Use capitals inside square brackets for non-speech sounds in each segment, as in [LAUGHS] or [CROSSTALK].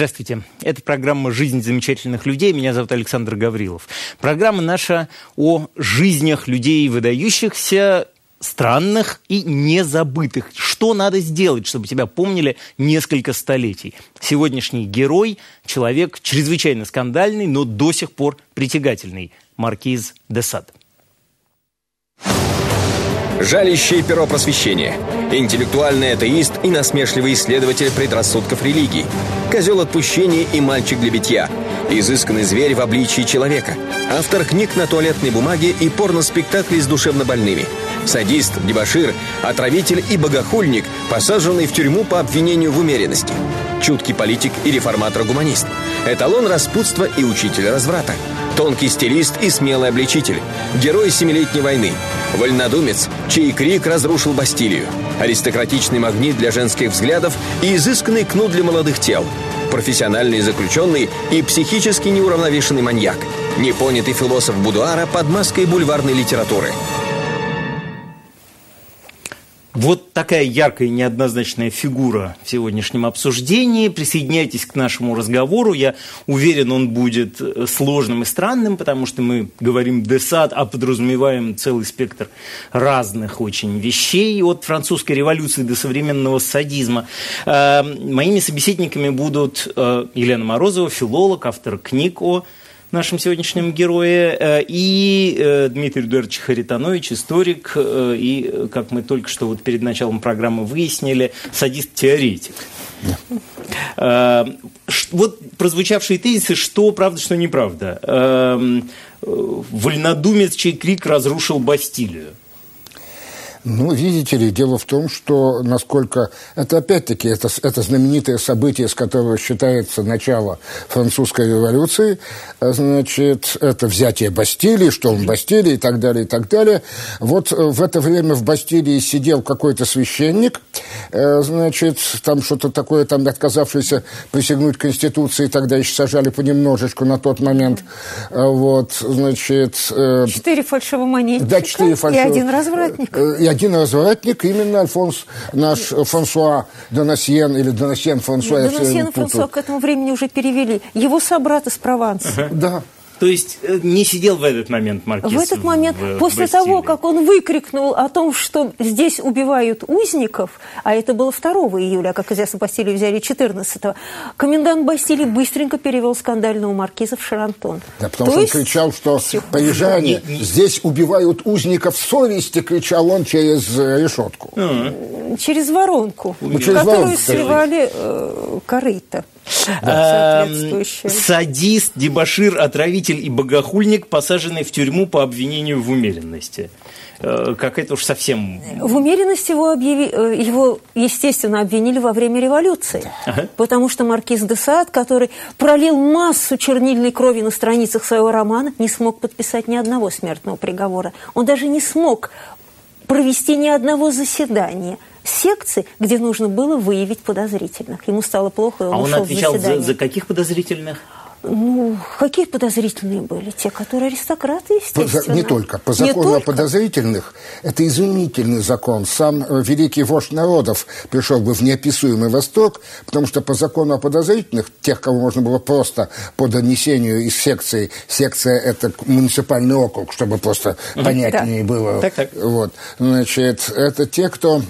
Здравствуйте. Это программа «Жизнь замечательных людей». Меня зовут Александр Гаврилов. Программа наша о жизнях людей выдающихся, странных и незабытых. Что надо сделать, чтобы тебя помнили несколько столетий? Сегодняшний герой – человек чрезвычайно скандальный, но до сих пор притягательный – Маркиз де Сад. Жалящее перо просвещения. Интеллектуальный атеист и насмешливый исследователь предрассудков религий. Козел отпущения и мальчик для битья. Изысканный зверь в обличии человека. Автор книг на туалетной бумаге и порноспектаклей с душевнобольными. Садист, дебошир, отравитель и богохульник, посаженный в тюрьму по обвинению в умеренности. Чуткий политик и реформатор-гуманист. Эталон распутства и учитель разврата тонкий стилист и смелый обличитель, герой Семилетней войны, вольнодумец, чей крик разрушил Бастилию, аристократичный магнит для женских взглядов и изысканный кнут для молодых тел, профессиональный заключенный и психически неуравновешенный маньяк, непонятый философ будуара под маской бульварной литературы – вот такая яркая и неоднозначная фигура в сегодняшнем обсуждении. Присоединяйтесь к нашему разговору. Я уверен, он будет э, сложным и странным, потому что мы говорим «десад», а подразумеваем целый спектр разных очень вещей, от французской революции до современного садизма. Э, моими собеседниками будут э, Елена Морозова, филолог, автор книг о нашем сегодняшнем герое, э, и э, Дмитрий Эдуардович Харитонович, историк, э, и, как мы только что вот перед началом программы выяснили, садист-теоретик. Вот прозвучавшие тезисы, что правда, что неправда. Вольнодумец, чей крик разрушил Бастилию. Ну, видите ли, дело в том, что насколько... Это опять-таки, это, это знаменитое событие, с которого считается начало французской революции. Значит, это взятие Бастилии, штурм Бастилии и так далее, и так далее. Вот э, в это время в Бастилии сидел какой-то священник, э, значит, там что-то такое, там отказавшийся присягнуть Конституции, тогда еще сажали понемножечку на тот момент. Э, вот, значит... Четыре фальшивомонетчика да, четыре фальшивых, и один развратник. Один развратник, именно Альфонс, наш Франсуа Донасьен, или Донасьен Франсуа. Донасьен Франсуа к этому времени уже перевели. Его собрат из Прованса. Да. То есть э, не сидел в этот момент Маркиз? В этот момент, в, после в того, как он выкрикнул о том, что здесь убивают узников, а это было 2 июля, а, как известно, Бастилию взяли 14 -го, комендант Бастилии быстренько перевел скандального маркиза в Шарантон. Да, потому То что есть... он кричал, что парижане, здесь убивают узников совести, кричал он через э, решетку. А. Через воронку, ну, через которую воронку, сливали э, корыто. Да. Садист, дебашир, отравитель и богохульник, посаженный в тюрьму по обвинению в умеренности э, как это уж совсем... В умеренности его, объяви... Э, его естественно, обвинили во время революции. Ага. Потому что маркиз де Сад, который пролил массу чернильной крови на страницах своего романа, не смог подписать ни одного смертного приговора. Он даже не смог провести ни одного заседания – секции, где нужно было выявить подозрительных. Ему стало плохо, и он А он отвечал за, за каких подозрительных? Ну, какие подозрительные были? Те, которые аристократы, естественно. По, не только. По закону не о подозрительных, это изумительный закон. Сам э, великий вождь народов пришел бы в неописуемый восторг, потому что по закону о подозрительных, тех, кого можно было просто по донесению из секции, секция – это муниципальный округ, чтобы просто понятнее да. было. Так, так. Вот. Значит, это те, кто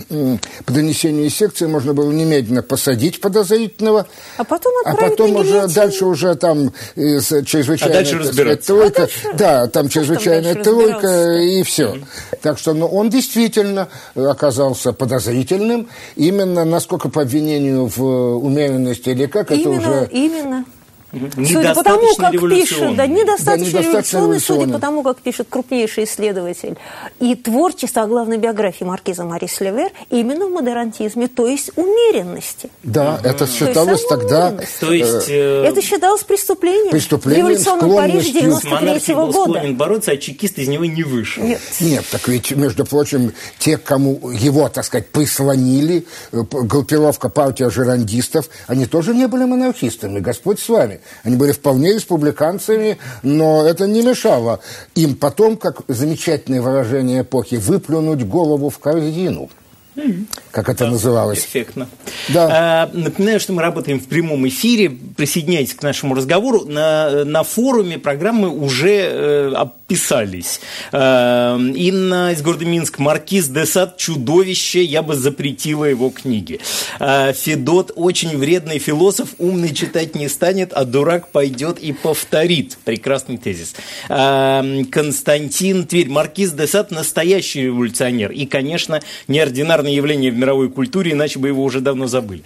по донесению из секции можно было немедленно посадить подозрительного, а потом, а потом уже дальше уже там там чрезвычайная... А дальше разбираться. Тройка, а дальше... Да, там чрезвычайная там тройка и все. Так что ну, он действительно оказался подозрительным. Именно насколько по обвинению в умеренности или как, именно, это уже... Именно. Судя по тому, как пишет, да, недостаточно, да, революционный, судя по тому, как пишет крупнейший исследователь и творчество, а главной биографии маркиза Марис Левер, именно в модерантизме, то есть умеренности. Да, угу. это считалось то тогда... То есть... Э, это считалось преступлением. Преступлением, в революционном Париже 93 -го года. склонен бороться, а чекист из него не вышел. Нет. Нет, так ведь, между прочим, те, кому его, так сказать, прислонили, э, группировка партия жерандистов, они тоже не были монархистами, Господь с вами. Они были вполне республиканцами, но это не мешало им потом, как замечательное выражение эпохи, выплюнуть голову в корзину. Как это называлось. Эффектно. Да. А, напоминаю, что мы работаем в прямом эфире. Присоединяйтесь к нашему разговору. На, на форуме программы уже э, описались. Э, Инна из города Минск. Маркиз де Сад – чудовище. Я бы запретила его книги. Э, Федот – очень вредный философ. Умный читать не станет, а дурак пойдет и повторит. Прекрасный тезис. Э, Константин Тверь. Маркиз де Сад – настоящий революционер. И, конечно, неординарный явление в мировой культуре, иначе бы его уже давно забыли.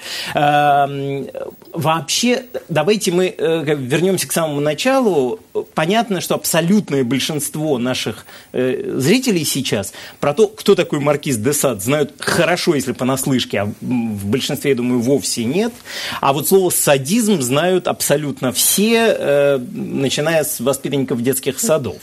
Вообще, давайте мы э, вернемся к самому началу. Понятно, что абсолютное большинство наших э, зрителей сейчас про то, кто такой маркиз де Сад, знают хорошо, если понаслышке, а в большинстве, я думаю, вовсе нет. А вот слово «садизм» знают абсолютно все, э, начиная с воспитанников детских садов.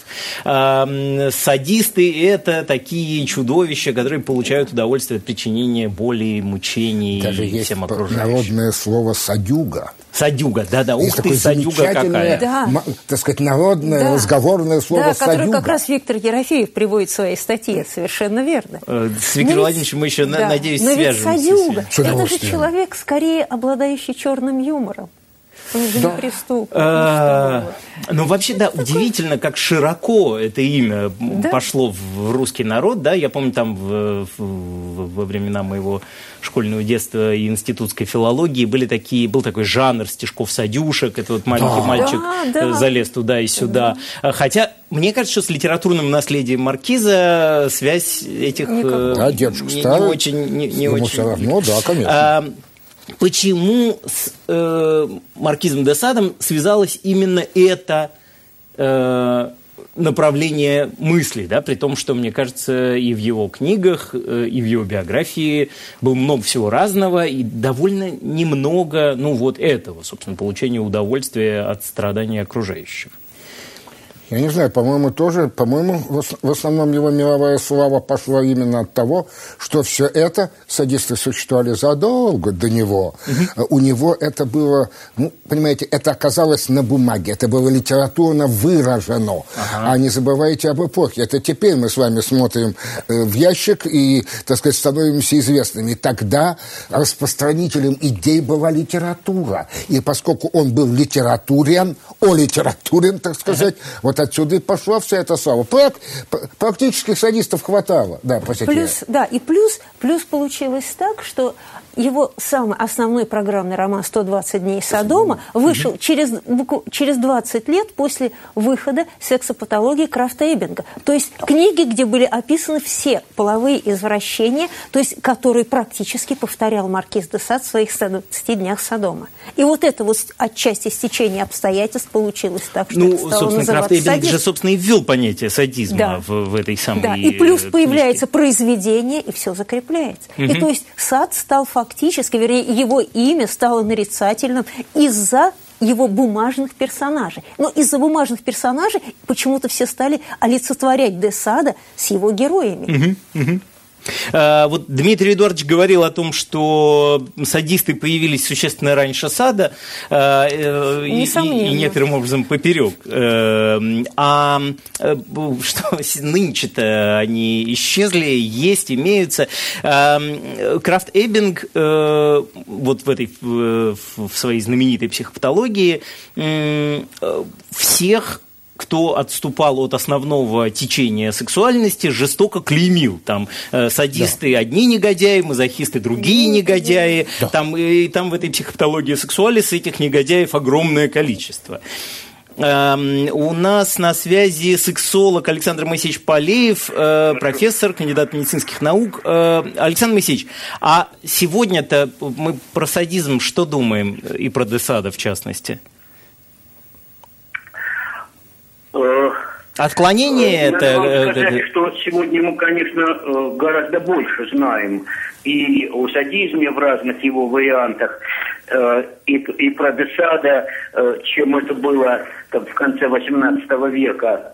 Садисты – это такие чудовища, которые получают удовольствие от причинения боли, мучений Даже всем окружающим. народное слово «садюга». Садюга, да-да, ух ты, садюга какая. Да. Так сказать, народное, да. разговорное слово да, садюга. который как раз Виктор Ерофеев приводит в своей статье, совершенно верно. Э, с Виктором Но Владимировичем мы еще, да. надеюсь, Но свяжемся. ведь садюга, это же человек, скорее обладающий черным юмором. Он же да. не преступник. А, ну, вообще, да, удивительно, как широко это имя да? пошло в русский народ, да, я помню там в, в, во времена моего школьного детства и институтской филологии были такие, был такой жанр стишков-садюшек, это вот маленький да. мальчик да, да. залез туда и сюда. Да. Хотя, мне кажется, что с литературным наследием Маркиза связь этих... Никак. Да, дедушка не, не очень... Не, не Ему очень... все равно, да, конечно. А, почему с э, маркизом де Садом связалось именно это э, направление мысли, да, при том, что, мне кажется, и в его книгах, э, и в его биографии было много всего разного, и довольно немного, ну, вот этого, собственно, получения удовольствия от страдания окружающих. Я не знаю, по-моему, тоже, по-моему, в основном его мировая слава пошла именно от того, что все это садисты существовали задолго до него. Угу. У него это было, ну, понимаете, это оказалось на бумаге, это было литературно выражено. Ага. А не забывайте об эпохе. Это теперь мы с вами смотрим э, в ящик и, так сказать, становимся известными. Тогда распространителем идей была литература. И поскольку он был литературен, о литературен, так сказать, ага. вот отсюда и пошла вся эта слава. Прак, практически садистов хватало. Да, плюс, да, и плюс, плюс получилось так, что его самый основной программный роман «120 дней Содома» вышел через, через 20 лет после выхода «Сексопатологии» Крафта Эббинга. То есть книги, где были описаны все половые извращения, то есть которые практически повторял Маркиз де Сад в своих 120 днях Содома. И вот это вот отчасти стечение обстоятельств получилось так, что ну, это собственно, Крафт Эббинг же, собственно, и ввел понятие садизма да. в, в этой самой Да, и плюс книжке. появляется произведение, и все закрепляется. Угу. И то есть Сад стал фактически, вернее, его имя стало нарицательным из-за его бумажных персонажей. Но из-за бумажных персонажей почему-то все стали олицетворять Десада с его героями. Угу, угу. А, вот Дмитрий Эдуардович говорил о том, что садисты появились существенно раньше сада а, э, и, и некоторым образом поперек. Э, а э, что [LAUGHS] нынче-то они исчезли, есть, имеются. Крафт Эббинг вот в этой в своей знаменитой психопатологии всех кто отступал от основного течения сексуальности, жестоко клеймил. Там э, садисты да. одни негодяи, мазохисты другие негодяи. Да. Там, и там в этой психопатологии сексуалис этих негодяев огромное количество. Эм, у нас на связи сексолог Александр Моисеевич Полеев, э, профессор, кандидат медицинских наук. Э, Александр Моисеевич, а сегодня-то мы про садизм что думаем и про Десада в частности? Э, Отклонение Надо это... Вам э, сказать, что сегодня мы, конечно, э, гораздо больше знаем и о садизме в разных его вариантах, и, и про Десада, чем это было там, в конце XVIII века,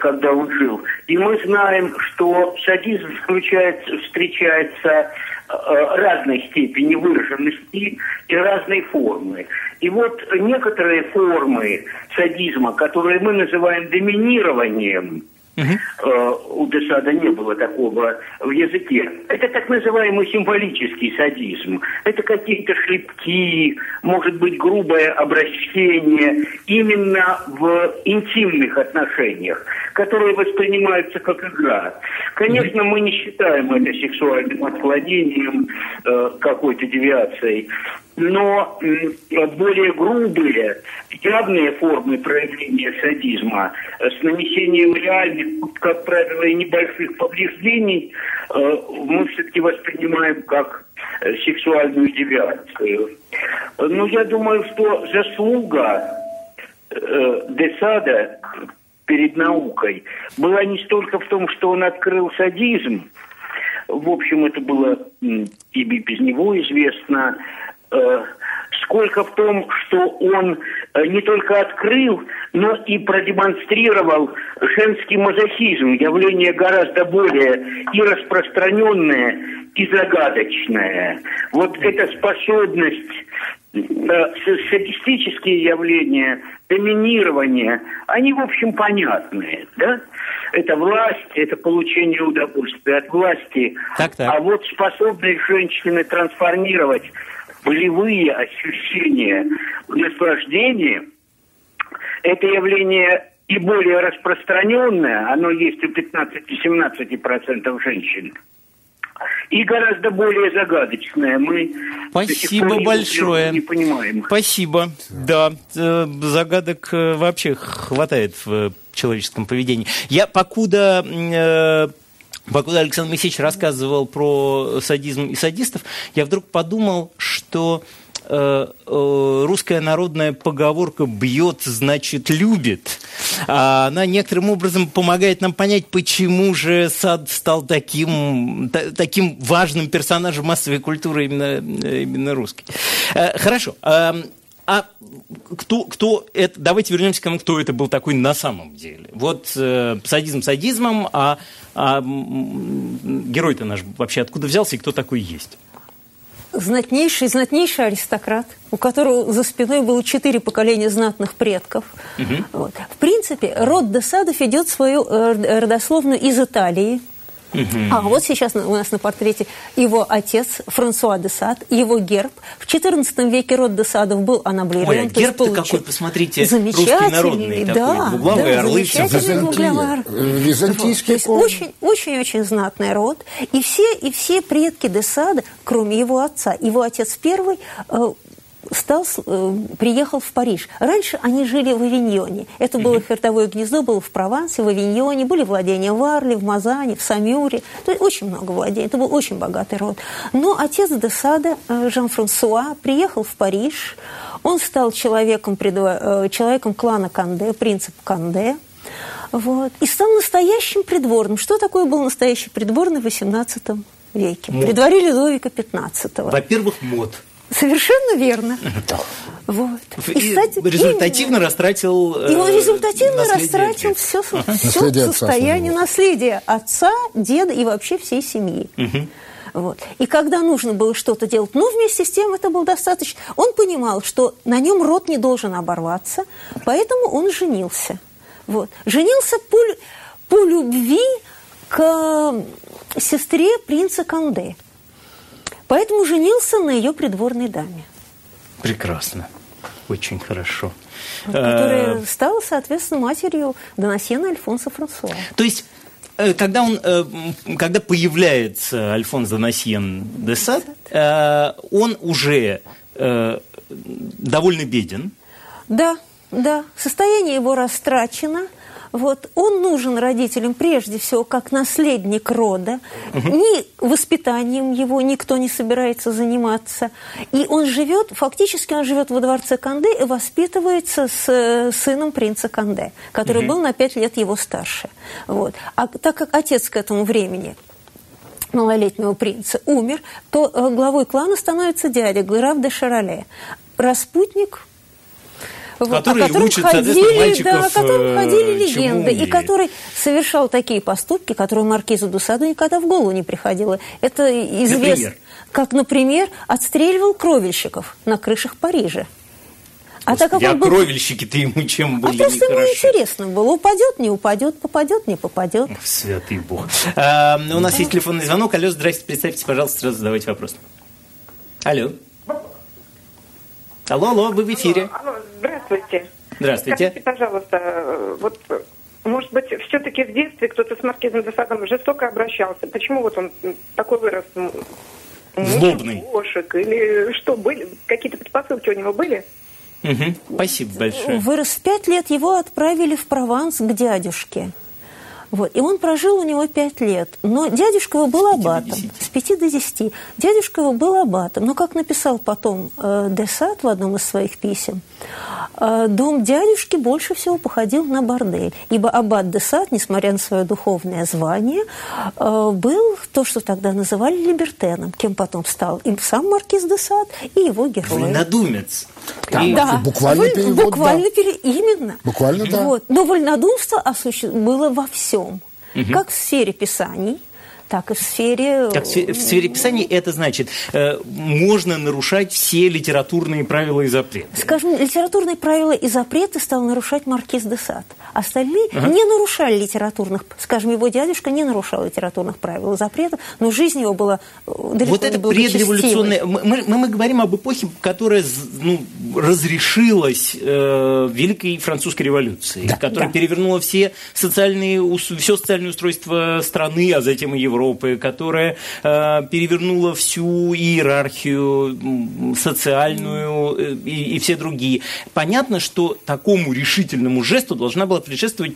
когда он жил. И мы знаем, что садизм включается, встречается разной степени выраженности и разной формы. И вот некоторые формы садизма, которые мы называем доминированием, Угу. У Десада не было такого в языке. Это так называемый символический садизм. Это какие-то шлепки, может быть, грубое обращение именно в интимных отношениях, которые воспринимаются как игра. Конечно, мы не считаем это сексуальным отклонением, э, какой-то девиацией но более грубые, явные формы проявления садизма с нанесением реальных, как правило, и небольших повреждений э, мы все-таки воспринимаем как э, сексуальную девиацию. Но я думаю, что заслуга э, Десада перед наукой была не столько в том, что он открыл садизм, в общем, это было и без него известно, сколько в том, что он э, не только открыл, но и продемонстрировал женский мазохизм, явление гораздо более и распространенное, и загадочное. Вот эта способность э, статистические явления, доминирование, они, в общем, понятные, да? Это власть, это получение удовольствия от власти. Так, так. А вот способность женщины трансформировать болевые ощущения наслаждения, это явление и более распространенное, оно есть у 15-17% женщин, и гораздо более загадочное. Мы Спасибо большое. Не понимаем. Спасибо. Да, э, загадок э, вообще хватает в человеческом поведении. Я покуда э, Покуда Александр Моисеевич рассказывал про садизм и садистов, я вдруг подумал, что э, э, русская народная поговорка «бьет, значит, любит», а она некоторым образом помогает нам понять, почему же сад стал таким, таким важным персонажем массовой культуры именно, именно русской. Э, хорошо. А кто, кто это, давайте вернемся к тому, кто это был такой на самом деле. Вот э, садизм садизмом, а, а герой-то наш вообще откуда взялся и кто такой есть? знатнейший, знатнейший аристократ, у которого за спиной было четыре поколения знатных предков. Угу. Вот. В принципе, род Десадов идет свою э, родословную из Италии, Угу. А вот сейчас у нас на портрете его отец Франсуа де Сад, его герб. В XIV веке род де Садов был анаблирован. Ой, а герб-то какой, посмотрите, русский народный да, такой, да, орлы. Византия. Византийский вот. То есть очень-очень знатный род. И все, и все предки де Сада, кроме его отца, его отец первый э, стал, э, приехал в Париж. Раньше они жили в Авиньоне. Это было mm-hmm. гнездо, было в Провансе, в Авиньоне, были владения в Арле, в Мазане, в Самюре. То есть очень много владений. Это был очень богатый род. Но отец де Сада, э, Жан-Франсуа, приехал в Париж. Он стал человеком, э, человеком клана Канде, принцип Канде. Вот. И стал настоящим придворным. Что такое был настоящий придворный в XVIII веке? Мод. При дворе Людовика XV. Во-первых, мод. Совершенно верно. Вот. И, и кстати, результативно именно, растратил И он э, результативно растратил все, ага. все состояние наследия отца, деда и вообще всей семьи. Угу. Вот. И когда нужно было что-то делать, ну, вместе с тем это был достаточно. Он понимал, что на нем род не должен оборваться, поэтому он женился. Вот. Женился по, по любви к сестре принца Канде. Поэтому женился на ее придворной даме. Прекрасно. Очень хорошо. Которая а... стала, соответственно, матерью Донасьена Альфонса Франсуа. То есть э, когда, он, э, когда появляется Альфонс Донасьен де Сад, э, он уже довольно беден. Да, да. Состояние его растрачено – вот, он нужен родителям прежде всего как наследник рода. Угу. Ни воспитанием его никто не собирается заниматься. И он живет, фактически он живет во дворце Канде и воспитывается с э, сыном принца Канде, который угу. был на пять лет его старше. Вот. А так как отец к этому времени малолетнего принца умер, то э, главой клана становится дядя граф де Шароле. Распутник, который о котором учит, ходили, да, о котором э, ходили легенды, и который совершал такие поступки, которые маркизу Дусаду никогда в голову не приходило. Это известно. Как, например, отстреливал кровельщиков на крышах Парижа. А так как а был... кровельщики-то ему чем а были А просто ему интересно было. Упадет, не упадет, попадет, не попадет. Святый Бог. А, у нас да. есть телефонный звонок. Алло, здрасте, представьте, пожалуйста, сразу задавайте вопрос. Алло. Алло, алло, вы в эфире. Алло, алло здравствуйте. Здравствуйте. Скажите, пожалуйста, вот может быть, все-таки в детстве кто-то с Маркизом де Садом жестоко обращался. Почему вот он такой вырос? Злобный. Кошек или что, были? Какие-то предпосылки у него были? Угу. Спасибо большое. Вырос в пять лет, его отправили в Прованс к дядюшке. Вот. И он прожил у него пять лет. Но дядюшка его был аббатом. С пяти до десяти. Дядюшка его был аббатом. Но, как написал потом э, Десад в одном из своих писем, э, дом дядюшки больше всего походил на бордель. Ибо аббат Десад, несмотря на свое духовное звание, э, был то, что тогда называли либертеном, кем потом стал им сам маркиз Десад и его герой. Вольнодумец. И... да. буквально Вы, перевод. Буквально да. пере... именно. Буквально, да. Вот. Но вольнодумство было во всем. Угу. Как в сфере писаний, так и в сфере... Как в сфере писания это значит, э, можно нарушать все литературные правила и запреты. Скажем, литературные правила и запреты стал нарушать Маркиз де Сад. Остальные ага. не нарушали литературных, скажем, его дядюшка не нарушал литературных правил и запретов, но жизнь его была э, далеко Вот это предреволюционное... Мы, мы, мы говорим об эпохе, которая ну, разрешилась э, Великой Французской революцией, да, которая да. перевернула все социальные, все социальное устройство страны, а затем и Европы Европы, которая э, перевернула всю иерархию социальную э, и, и все другие. Понятно, что такому решительному жесту должна была предшествовать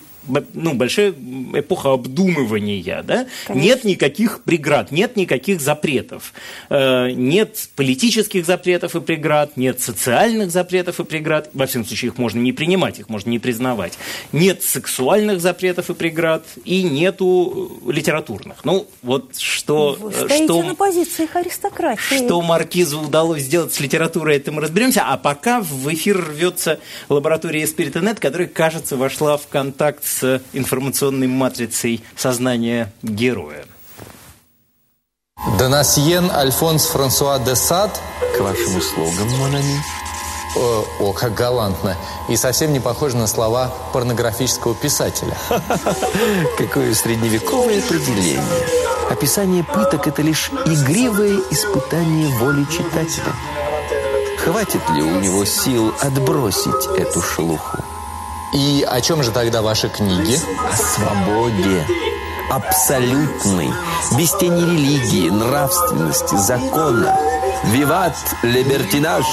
ну, большая эпоха обдумывания, да? Нет никаких преград, нет никаких запретов. Э, нет политических запретов и преград, нет социальных запретов и преград. Во всяком случае, их можно не принимать, их можно не признавать. Нет сексуальных запретов и преград, и нету литературных. Ну, вот что... Вы стоите что, на позициях аристократии. Что Маркизу удалось сделать с литературой, это мы разберемся. А пока в эфир рвется лаборатория Спиритонет, которая, кажется, вошла в контакт с информационной матрицей сознания героя. Донасьен Альфонс Франсуа де Сад. К вашим услугам, Монами. О, о, как галантно. И совсем не похоже на слова порнографического писателя. [LAUGHS] Какое средневековое определение. Описание пыток – это лишь игривое испытание воли читателя. Хватит ли у него сил отбросить эту шлуху? И о чем же тогда ваши книги? О свободе. Абсолютной. Без тени религии, нравственности, закона. Виват либертинаж.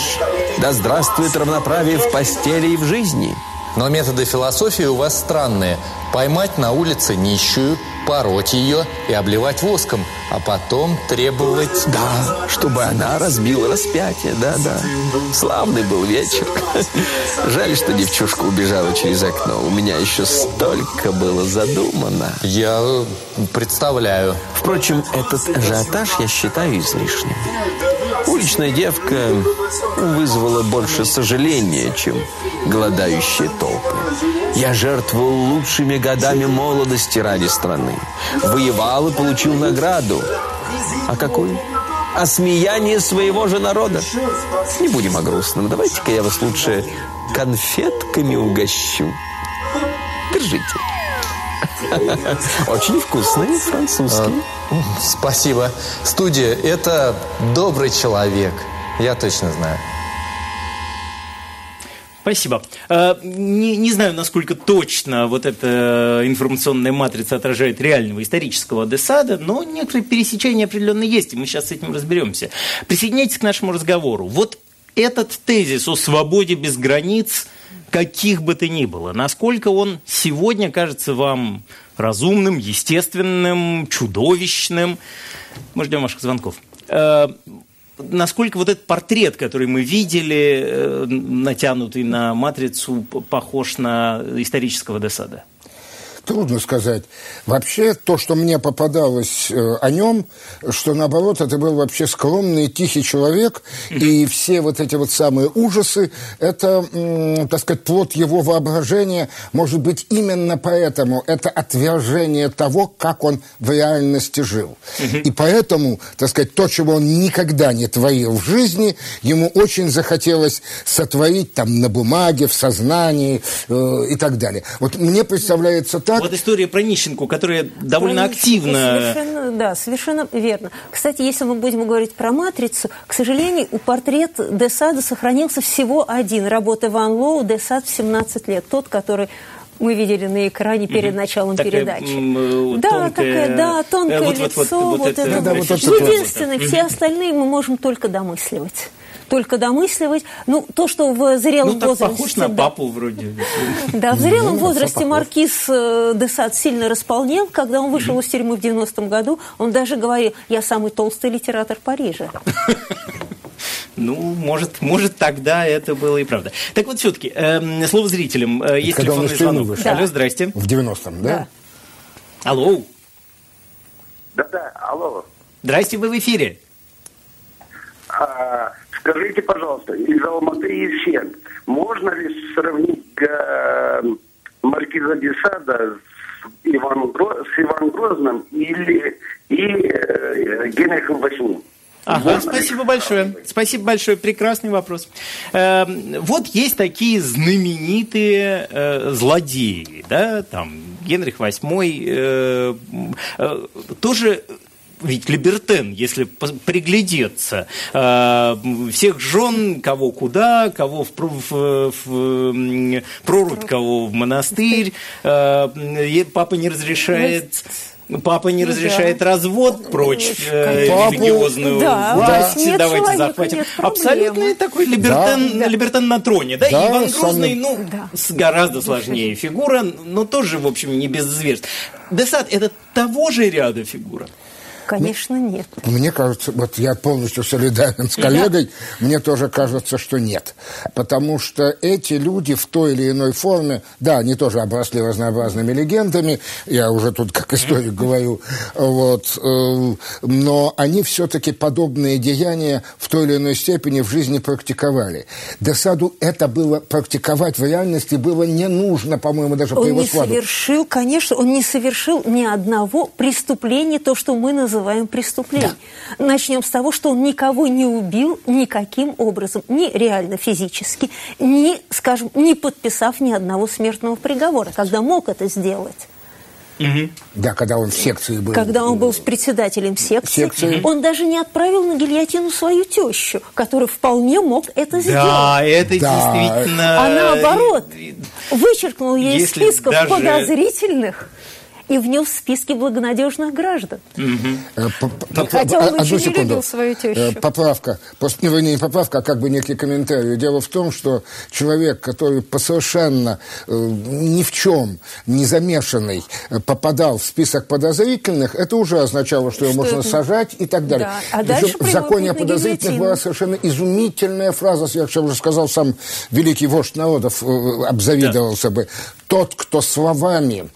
Да здравствует равноправие в постели и в жизни. Но методы философии у вас странные. Поймать на улице нищую, пороть ее и обливать воском, а потом требовать... Да, чтобы она разбила распятие, да-да. Славный был вечер. Жаль, что девчушка убежала через окно. У меня еще столько было задумано. Я представляю. Впрочем, этот ажиотаж я считаю излишним. Уличная девка вызвала больше сожаления, чем голодающие толпы. Я жертвовал лучшими годами молодости ради страны. Воевал и получил награду. А какую? Осмеяние своего же народа. Не будем о грустном. Давайте-ка я вас лучше конфетками угощу. Держите. [LAUGHS] Очень вкусные французские. А, спасибо. Студия – это добрый человек. Я точно знаю. Спасибо. А, не, не знаю, насколько точно вот эта информационная матрица отражает реального исторического Десада, но некоторые пересечения определенно есть, и мы сейчас с этим разберемся. Присоединяйтесь к нашему разговору. Вот этот тезис о свободе без границ, каких бы то ни было, насколько он сегодня кажется вам разумным, естественным, чудовищным? Мы ждем ваших звонков. А, насколько вот этот портрет, который мы видели, э, натянутый на матрицу, похож на исторического Десада? Трудно сказать. Вообще, то, что мне попадалось э, о нем, что, наоборот, это был вообще скромный, тихий человек, и все вот эти вот самые ужасы, это, так сказать, плод его воображения. Может быть, именно поэтому это отвержение того, как он в реальности жил. И поэтому, так сказать, то, чего он никогда не творил в жизни, ему очень захотелось сотворить там на бумаге, в сознании э, и так далее. Вот мне представляется так... Вот история про Нищенку, которая довольно про активно... Совершенно, да, совершенно верно. Кстати, если мы будем говорить про «Матрицу», к сожалению, у портрет Десада сохранился всего один. Работа Ван Лоу «Десад в 17 лет». Тот, который мы видели на экране перед началом такая, передачи. М- да, тонкая, такая, да, тонкое вот, лицо, вот, вот, вот, это, это. да, вот это Единственное, все остальные мы можем только домысливать только домысливать. Ну, то, что в зрелом ну, так возрасте... похож на папу вроде. Да, в зрелом ну, возрасте маркиз э, Десад сильно располнел. Когда он вышел из тюрьмы в 90-м году, он даже говорил, я самый толстый литератор Парижа. [LAUGHS] Ну, может, может, тогда это было и правда. Так вот, все-таки, э, слово зрителям. Э, есть Когда телефонный звонок. Да. Алло, здрасте. В 90-м, да? да? Алло. Да-да, алло. Здрасте, вы в эфире. А, скажите, пожалуйста, из Алматы и Сен, можно ли сравнить э, Маркиза Десада с, Иван, с Иван Грозным или и э, Генрихом Восьмым? Ага, спасибо большое. Спасибо большое. Прекрасный вопрос. Э, вот есть такие знаменитые э, злодеи, да, там Генрих VIII, э, э, тоже ведь Либертен, если приглядеться, э, всех жен, кого куда, кого в, в, в прорубь, кого в монастырь, э, папа не разрешает Папа не ну, разрешает да. развод, прочь э, религиозную да, власть, да. давайте захватим. Абсолютно такой либертен, да. либертен на троне. Да? Да, и Иван Грозный, ну, да. гораздо сложнее фигура, но тоже, в общем, не без зверств. Десад – это того же ряда фигура. Конечно, нет. Мне кажется, вот я полностью солидарен с коллегой, да. мне тоже кажется, что нет. Потому что эти люди в той или иной форме, да, они тоже обросли разнообразными легендами, я уже тут как историк говорю, вот, э, но они все-таки подобные деяния в той или иной степени в жизни практиковали. Досаду это было практиковать в реальности было не нужно, по-моему, даже он по его не складу. совершил, конечно, он не совершил ни одного преступления, то, что мы называем называем преступлением. Да. Начнем с того, что он никого не убил никаким образом, ни реально физически, ни, скажем, не подписав ни одного смертного приговора, когда мог это сделать. Угу. Да, когда он в секции был. Когда он был председателем секции, секции. он даже не отправил на гильотину свою тещу, которая вполне мог это да, сделать. Да, это да. действительно... А наоборот, вычеркнул ее из списков даже... подозрительных и внес в списки благонадежных граждан. Э, Хотя он очень не любил свою тещу. Э, поправка. Ну, не поправка, а как бы некий комментарий. Дело в том, что человек, который по совершенно э, ни в чем не замешанный попадал в список подозрительных, это уже означало, что его можно это... сажать и так далее. Да. А дальше в законе о подозрительных была совершенно изумительная фраза, я уже сказал, сам великий вождь народов обзавидовался да. бы. Тот, кто словами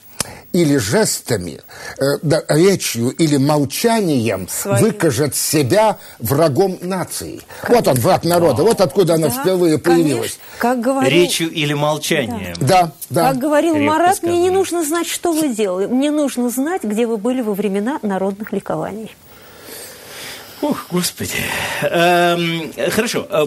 или жестами, э, да, речью или молчанием Своим. выкажет себя врагом нации. Конечно. Вот он, враг народа, вот откуда она впервые появилась. Как говорил... Речью или молчанием. Да, да. Как говорил Крепко Марат, сказано. мне не нужно знать, что вы делали. Мне нужно знать, где вы были во времена народных ликований. Ух, господи. Эм, хорошо. Э,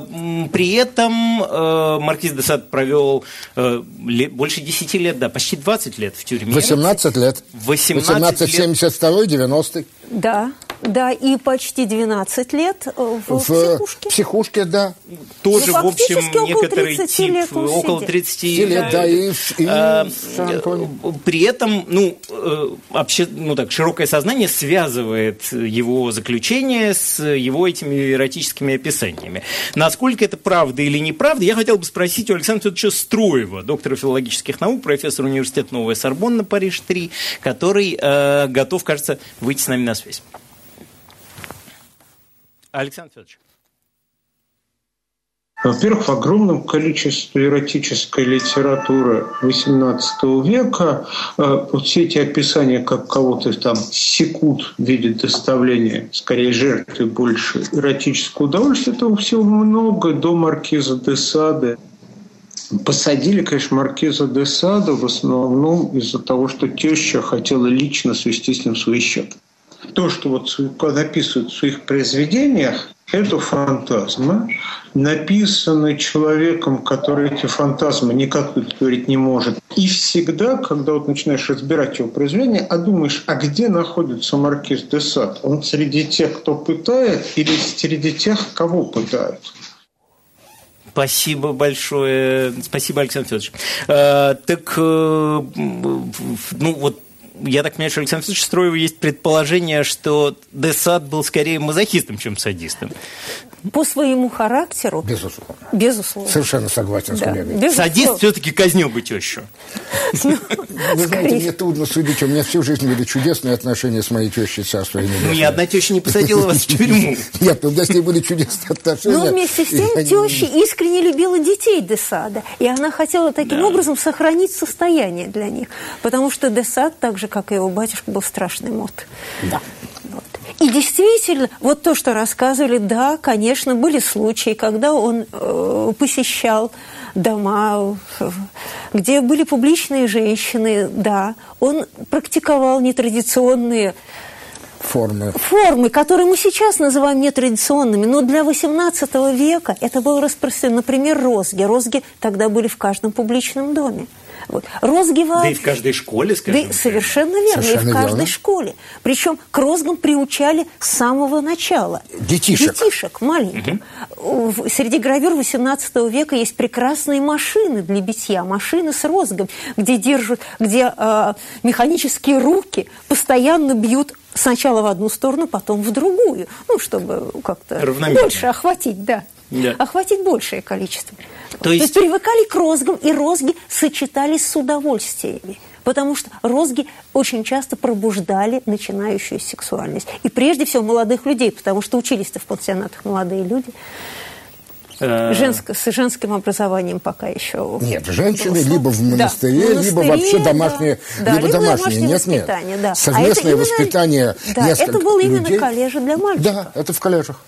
при этом э, Маркиз де Сад провел э, больше 10 лет, да, почти 20 лет в тюрьме. 18 лет. 18, 18 лет. 72 90 Да. Да, и почти 12 лет в, в психушке. психушке, да. Тоже, ну, в общем, некоторый тип, лет около 30 лет, да, и, и а, При этом, ну, вообще, ну так, широкое сознание связывает его заключение с его этими эротическими описаниями. Насколько это правда или неправда, я хотел бы спросить у Александра Федоровича Строева, доктора филологических наук, профессора университета Новая Сорбонна, Париж-3, который э, готов, кажется, выйти с нами на связь. Александр Федорович. Во-первых, в огромном количестве эротической литературы XVIII века э, вот все эти описания, как кого-то там секут в виде доставления, скорее жертвы больше эротического удовольствия, этого всего много до маркиза де Сады. Посадили, конечно, маркиза де Сада в основном из-за того, что теща хотела лично свести с ним свои счеты. То, что вот написывают в своих произведениях, это фантазмы, написаны человеком, который эти фантазмы никак удовлетворить не может. И всегда, когда вот начинаешь разбирать его произведение, а думаешь, а где находится маркиз де Сад? Он среди тех, кто пытает, или среди тех, кого пытают? Спасибо большое. Спасибо, Александр Федорович. Э, так, э, ну вот я так понимаю, что Александр Федорович Строева есть предположение, что Десад был скорее мазохистом, чем садистом. По своему характеру. Безусловно. Безусловно. Совершенно согласен да. с коллегой. Садист все-таки казнил бы тещу. Ну, Вы знаете, мне трудно судить. У меня всю жизнь были чудесные отношения с моей тещей царства. Ну, ни одна теща не посадила вас в [LAUGHS] тюрьму. Нет, у меня с ней были чудесные отношения. Но вместе с тем теща искренне любила детей Десада. И она хотела таким образом сохранить состояние для них. Потому что Десад, так же, как и его батюшка, был страшный мод. Да. И действительно, вот то, что рассказывали, да, конечно, были случаи, когда он э, посещал дома, где были публичные женщины, да, он практиковал нетрадиционные формы. Формы, которые мы сейчас называем нетрадиционными, но для XVIII века это было распространено. Например, розги. Розги тогда были в каждом публичном доме. Вот. Розгева... Да и в каждой школе, скажем. Да, совершенно верно, совершенно и в каждой верно. школе. Причем к розгам приучали с самого начала. Детишек. Детишек маленьких. Угу. Среди гравюр XVIII века есть прекрасные машины для битья, машины с розгом, где держат, где э, механические руки постоянно бьют сначала в одну сторону, потом в другую, ну, чтобы как-то больше охватить, да. Да. охватить большее количество. То есть... То есть привыкали к розгам, и розги сочетались с удовольствиями. Потому что розги очень часто пробуждали начинающую сексуальность. И прежде всего молодых людей, потому что учились-то в пансионатах молодые люди. Э. Женско, с женским образованием пока еще. Нет, женщины либо в монастыре, да, либо вообще домашние, да, либо, либо домашние. Нет, нет. Да. Совместное а это воспитание. Да, это было именно людей. коллеже для мальчиков. Да, это в коллежах.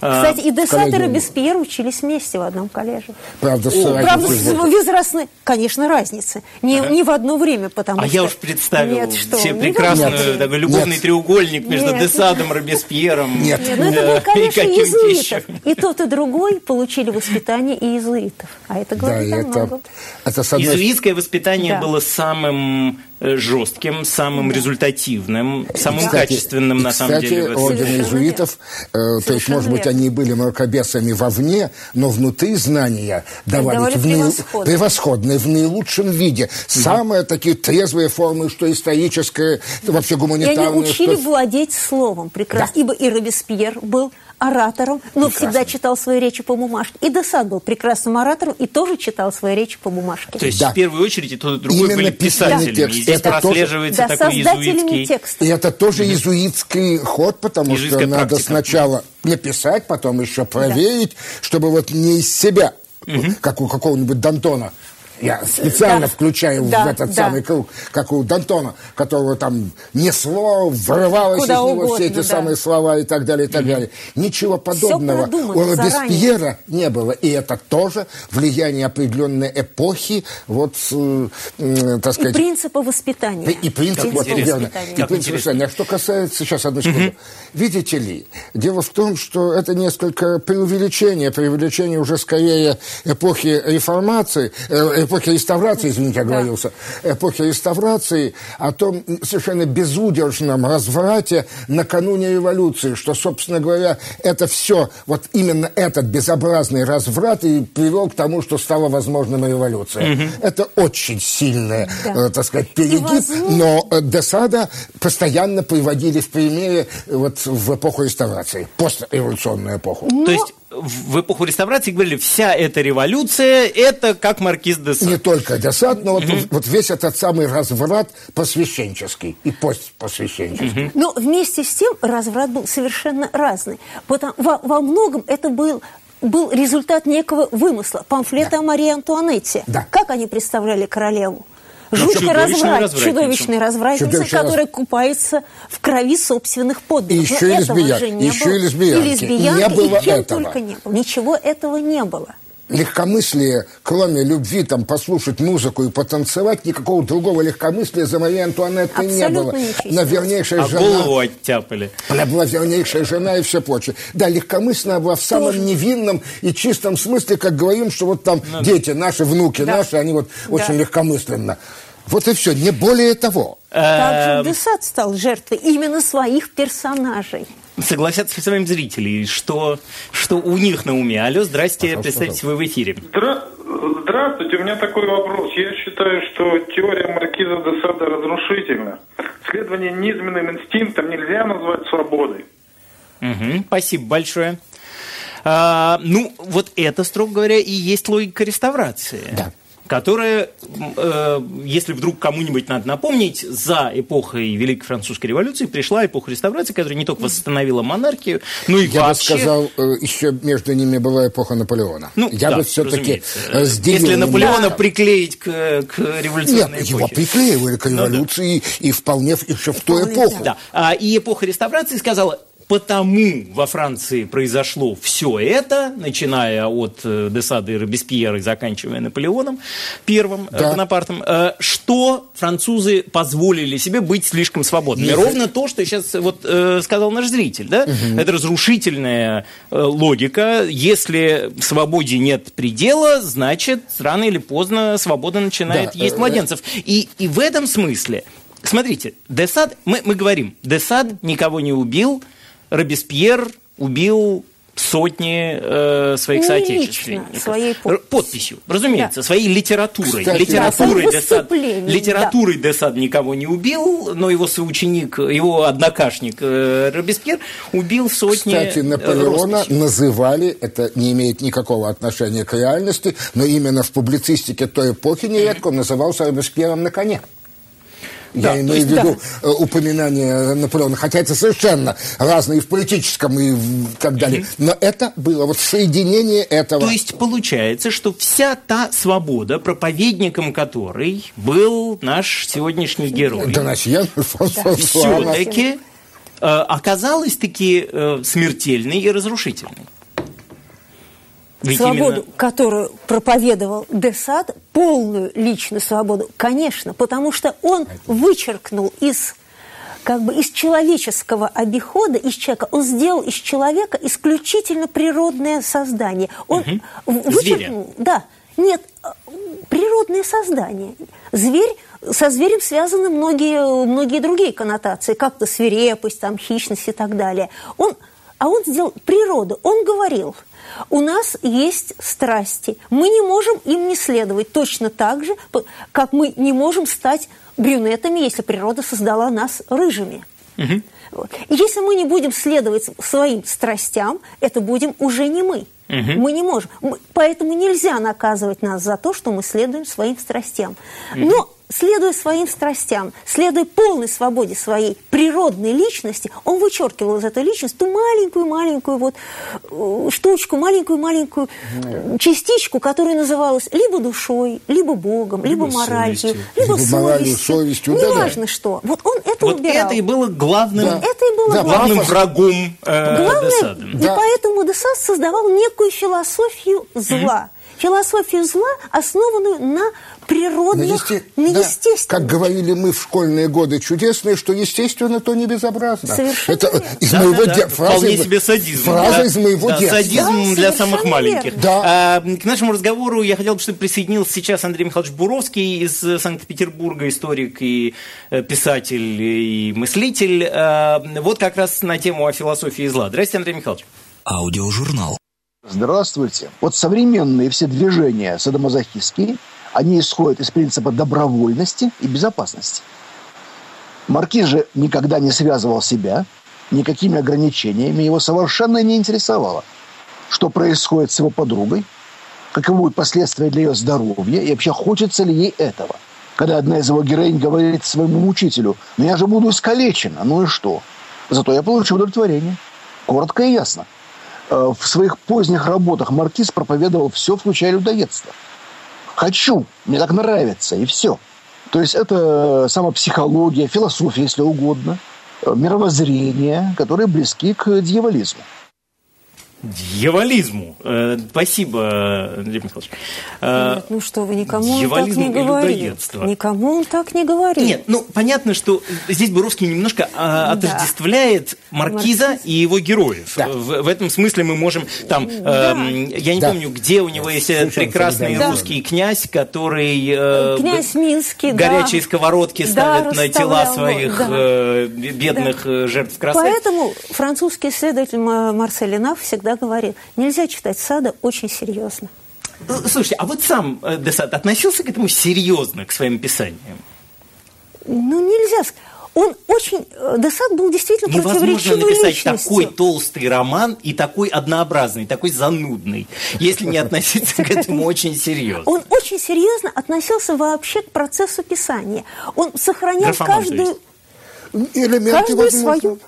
Кстати, и Десат и Робеспьер учились вместе в одном коллеже. Правда, с О, Правда, возрастной, конечно, разницы. Не, не в одно время, потому а что... А я уж представил нет, что? себе прекрасный такой любовный нет. треугольник между нет. Десадом, Робеспьером. Нет. нет ну, это был, конечно, и иезуитов. И тот, и другой получили воспитание и иезуитов. А это говорит да, это, много. это, это, Иезуитское воспитание да. было самым жестким, самым да. результативным, самым кстати, качественным, на кстати, самом деле. орден иезуитов, э, то есть, может быть, они были мракобесами вовне, но внутри знания давали, давали в наил... превосходные, в наилучшем виде. Самые такие трезвые формы, что историческое, вообще гуманитарное. И они учили что... владеть словом прекрасно, да. ибо и Робеспьер был оратором, но Прекрасно. всегда читал свои речи по бумажке. И Десад был прекрасным оратором и тоже читал свои речи по бумажке. То есть, да. в первую очередь, и тот, и другой Именно были писателями. Текст. И здесь это прослеживается тоже, такой да, иезуитский... текста. И это тоже иезуитский ход, потому что надо сначала написать, потом еще проверить, да. чтобы вот не из себя, mm как у какого-нибудь Д'Антона, я специально да. включаю да, в этот да. самый круг, как у Д'Антона, которого там несло, вырывалось Куда из него угодно, все эти да. самые слова и так далее, и так далее. Ничего подобного у Робеспьера не было. И это тоже влияние определенной эпохи, вот, э, э, так сказать... И принципа воспитания. И, принцип, вот, верно. И принцип воспитания. А что касается... Сейчас, одну секунду. Mm-hmm. Видите ли, дело в том, что это несколько преувеличение, преувеличение уже скорее эпохи реформации, э, эпохи реставрации, извините, оговорился, да. эпохи реставрации, о том совершенно безудержном разврате накануне революции, что, собственно говоря, это все, вот именно этот безобразный разврат и привел к тому, что стала возможным революция. Угу. Это очень сильный, да. э, так сказать, перегиб, но э, Десада постоянно приводили в примере вот в эпоху реставрации, постреволюционную эпоху. Но... То есть в эпоху реставрации говорили, вся эта революция, это как маркиз де Сад. Не только де Сад, но mm-hmm. вот, вот весь этот самый разврат посвященческий и постпосвященческий. Mm-hmm. Но вместе с тем разврат был совершенно разный. Потому, во, во многом это был был результат некого вымысла, памфлета да. о Марии Антуанетте. Да. Как они представляли королеву? Ну, Жуткий разврат, чудовищный развратница, которая раз... купается в крови собственных подданных. И еще и лесбиян. Еще было. и лесбиянки. И лесбиянки, и, не было и кем этого. только не было. Ничего этого не было легкомыслие, кроме любви, там, послушать музыку и потанцевать, никакого другого легкомыслия за Марии Антуанетты не было. Она вернейшая а жена. голову оттяпали. Она была вернейшая жена и все прочее. Да, легкомыслие была в самом Тоже. невинном и чистом смысле, как говорим, что вот там ну, дети, наши внуки, да. наши, они вот да. очень легкомысленно. Вот и все, не более того. Также эм. Десад стал жертвой именно своих персонажей согласятся с вами зрители, что, что у них на уме. Алло, здрасте, представьте, вы в эфире. Здра... Здравствуйте, у меня такой вопрос. Я считаю, что теория маркиза де Сада разрушительна. Следование низменным инстинктам нельзя назвать свободой. Угу, спасибо большое. А, ну, вот это, строго говоря, и есть логика реставрации. Да которая, э, если вдруг кому-нибудь надо напомнить, за эпохой Великой Французской революции пришла эпоха реставрации, которая не только восстановила монархию, но и Я вообще... бы сказал, э, еще между ними была эпоха Наполеона. Ну, Я да, бы все-таки Если Наполеона да. приклеить к, к революционной Нет, эпохе. его приклеивали к революции, ну, да. и, и вполне еще в ту эпоху. Да. А, и эпоха реставрации сказала, потому во Франции произошло все это, начиная от э, Десада и Робеспьера и заканчивая Наполеоном первым э, да. Бонапартом, э, что французы позволили себе быть слишком свободными. Ровно то, что сейчас вот сказал наш зритель. Да? Угу. Это разрушительная логика. Если свободе нет предела, значит, рано или поздно свобода начинает да. есть младенцев. И, и в этом смысле Смотрите, Десад, мы, мы говорим, Десад никого не убил, Робеспьер убил сотни э, своих не соотечественников. своей подписью. подписью. Разумеется, да. своей литературой. Кстати, литературой, да, Десад, литературой да. Десад никого не убил, но его соученик, его однокашник э, Робеспьер убил сотни Кстати, Наполеона росписей. называли, это не имеет никакого отношения к реальности, но именно в публицистике той эпохи нередко он назывался Робеспьером на коне. Я да, имею в виду да. Э, упоминание Наполеона, хотя это совершенно разные в политическом и так далее. Но это было вот соединение этого. То есть получается, что вся та свобода, проповедником которой был наш сегодняшний герой, Донасьен, да. все-таки оказалась таки смертельной и разрушительной. Ведь свободу, именно... которую проповедовал Десад, полную личную свободу, конечно, потому что он вычеркнул из как бы из человеческого обихода, из человека, он сделал из человека исключительно природное создание. Он угу. вычеркнул, Зверя. да, нет, природное создание. Зверь, со зверем связаны многие, многие другие коннотации, как-то свирепость, там, хищность и так далее. Он, а он сделал природу, он говорил – у нас есть страсти. Мы не можем им не следовать точно так же, как мы не можем стать брюнетами, если природа создала нас рыжими. Угу. Вот. И если мы не будем следовать своим страстям, это будем уже не мы. Угу. Мы не можем. Поэтому нельзя наказывать нас за то, что мы следуем своим страстям. Угу. Но следуя своим страстям, следуя полной свободе своей природной личности, он вычеркивал из этой личности ту маленькую-маленькую вот э, штучку, маленькую-маленькую частичку, которая называлась либо душой, либо Богом, либо, либо моралью, совестью. либо, либо моралью, совестью. Неважно да, что. Вот он это вот убирал. это и было главным, да. это и было да, главным врагом э, Главное, Десада. И поэтому Десад создавал некую философию зла. Mm-hmm философию зла, основанную на природных, на, есте... на естественных. Да. Как говорили мы в школьные годы чудесные, что естественно, то не безобразно. Совершенно Это верно. из да, моего да, де... да. фраза, Вполне себе садизм. Фраза да. из моего да, детства. Садизм да, для самых маленьких. Да. А, к нашему разговору я хотел бы, чтобы присоединился сейчас Андрей Михайлович Буровский из Санкт-Петербурга, историк и э, писатель и мыслитель. А, вот как раз на тему о философии зла. Здравствуйте, Андрей Михайлович. Аудиожурнал. Здравствуйте. Вот современные все движения садомазохистские, они исходят из принципа добровольности и безопасности. Маркиз же никогда не связывал себя никакими ограничениями, его совершенно не интересовало, что происходит с его подругой, каковы будут последствия для ее здоровья и вообще хочется ли ей этого. Когда одна из его героинь говорит своему мучителю, ну я же буду искалечена, ну и что? Зато я получу удовлетворение. Коротко и ясно – Э, в своих поздних работах Маркиз проповедовал все, включая людоедство. Хочу, мне так нравится, и все. То есть это самопсихология, философия, если угодно, э, мировоззрение, которые близки к дьяволизму дьяволизму. Э, спасибо, Лев Михайлович. Э, Нет, ну что вы, никому он так не говорит. Никому он так не говорит. Нет, ну понятно, что здесь Буровский немножко а, отождествляет да. Маркиза Маркиз. и его героев. Да. В, в этом смысле мы можем там, да. э, я не да. помню, где у него есть Совершенно прекрасный да. русский князь, который э, князь Минский, горячие да. сковородки ставит да, на тела своих да. э, бедных да. жертв красоты. Поэтому французский исследователь Марсель всегда всегда говорил, нельзя читать Сада очень серьезно. Ну, слушайте, а вот сам э, Десад относился к этому серьезно, к своим писаниям? Ну, нельзя он очень... Э, Десад был действительно Невозможно написать личностью. такой толстый роман и такой однообразный, такой занудный, если не относиться к этому очень серьезно. Он очень серьезно относился вообще к процессу писания. Он сохранял каждую... Элементы каждую свою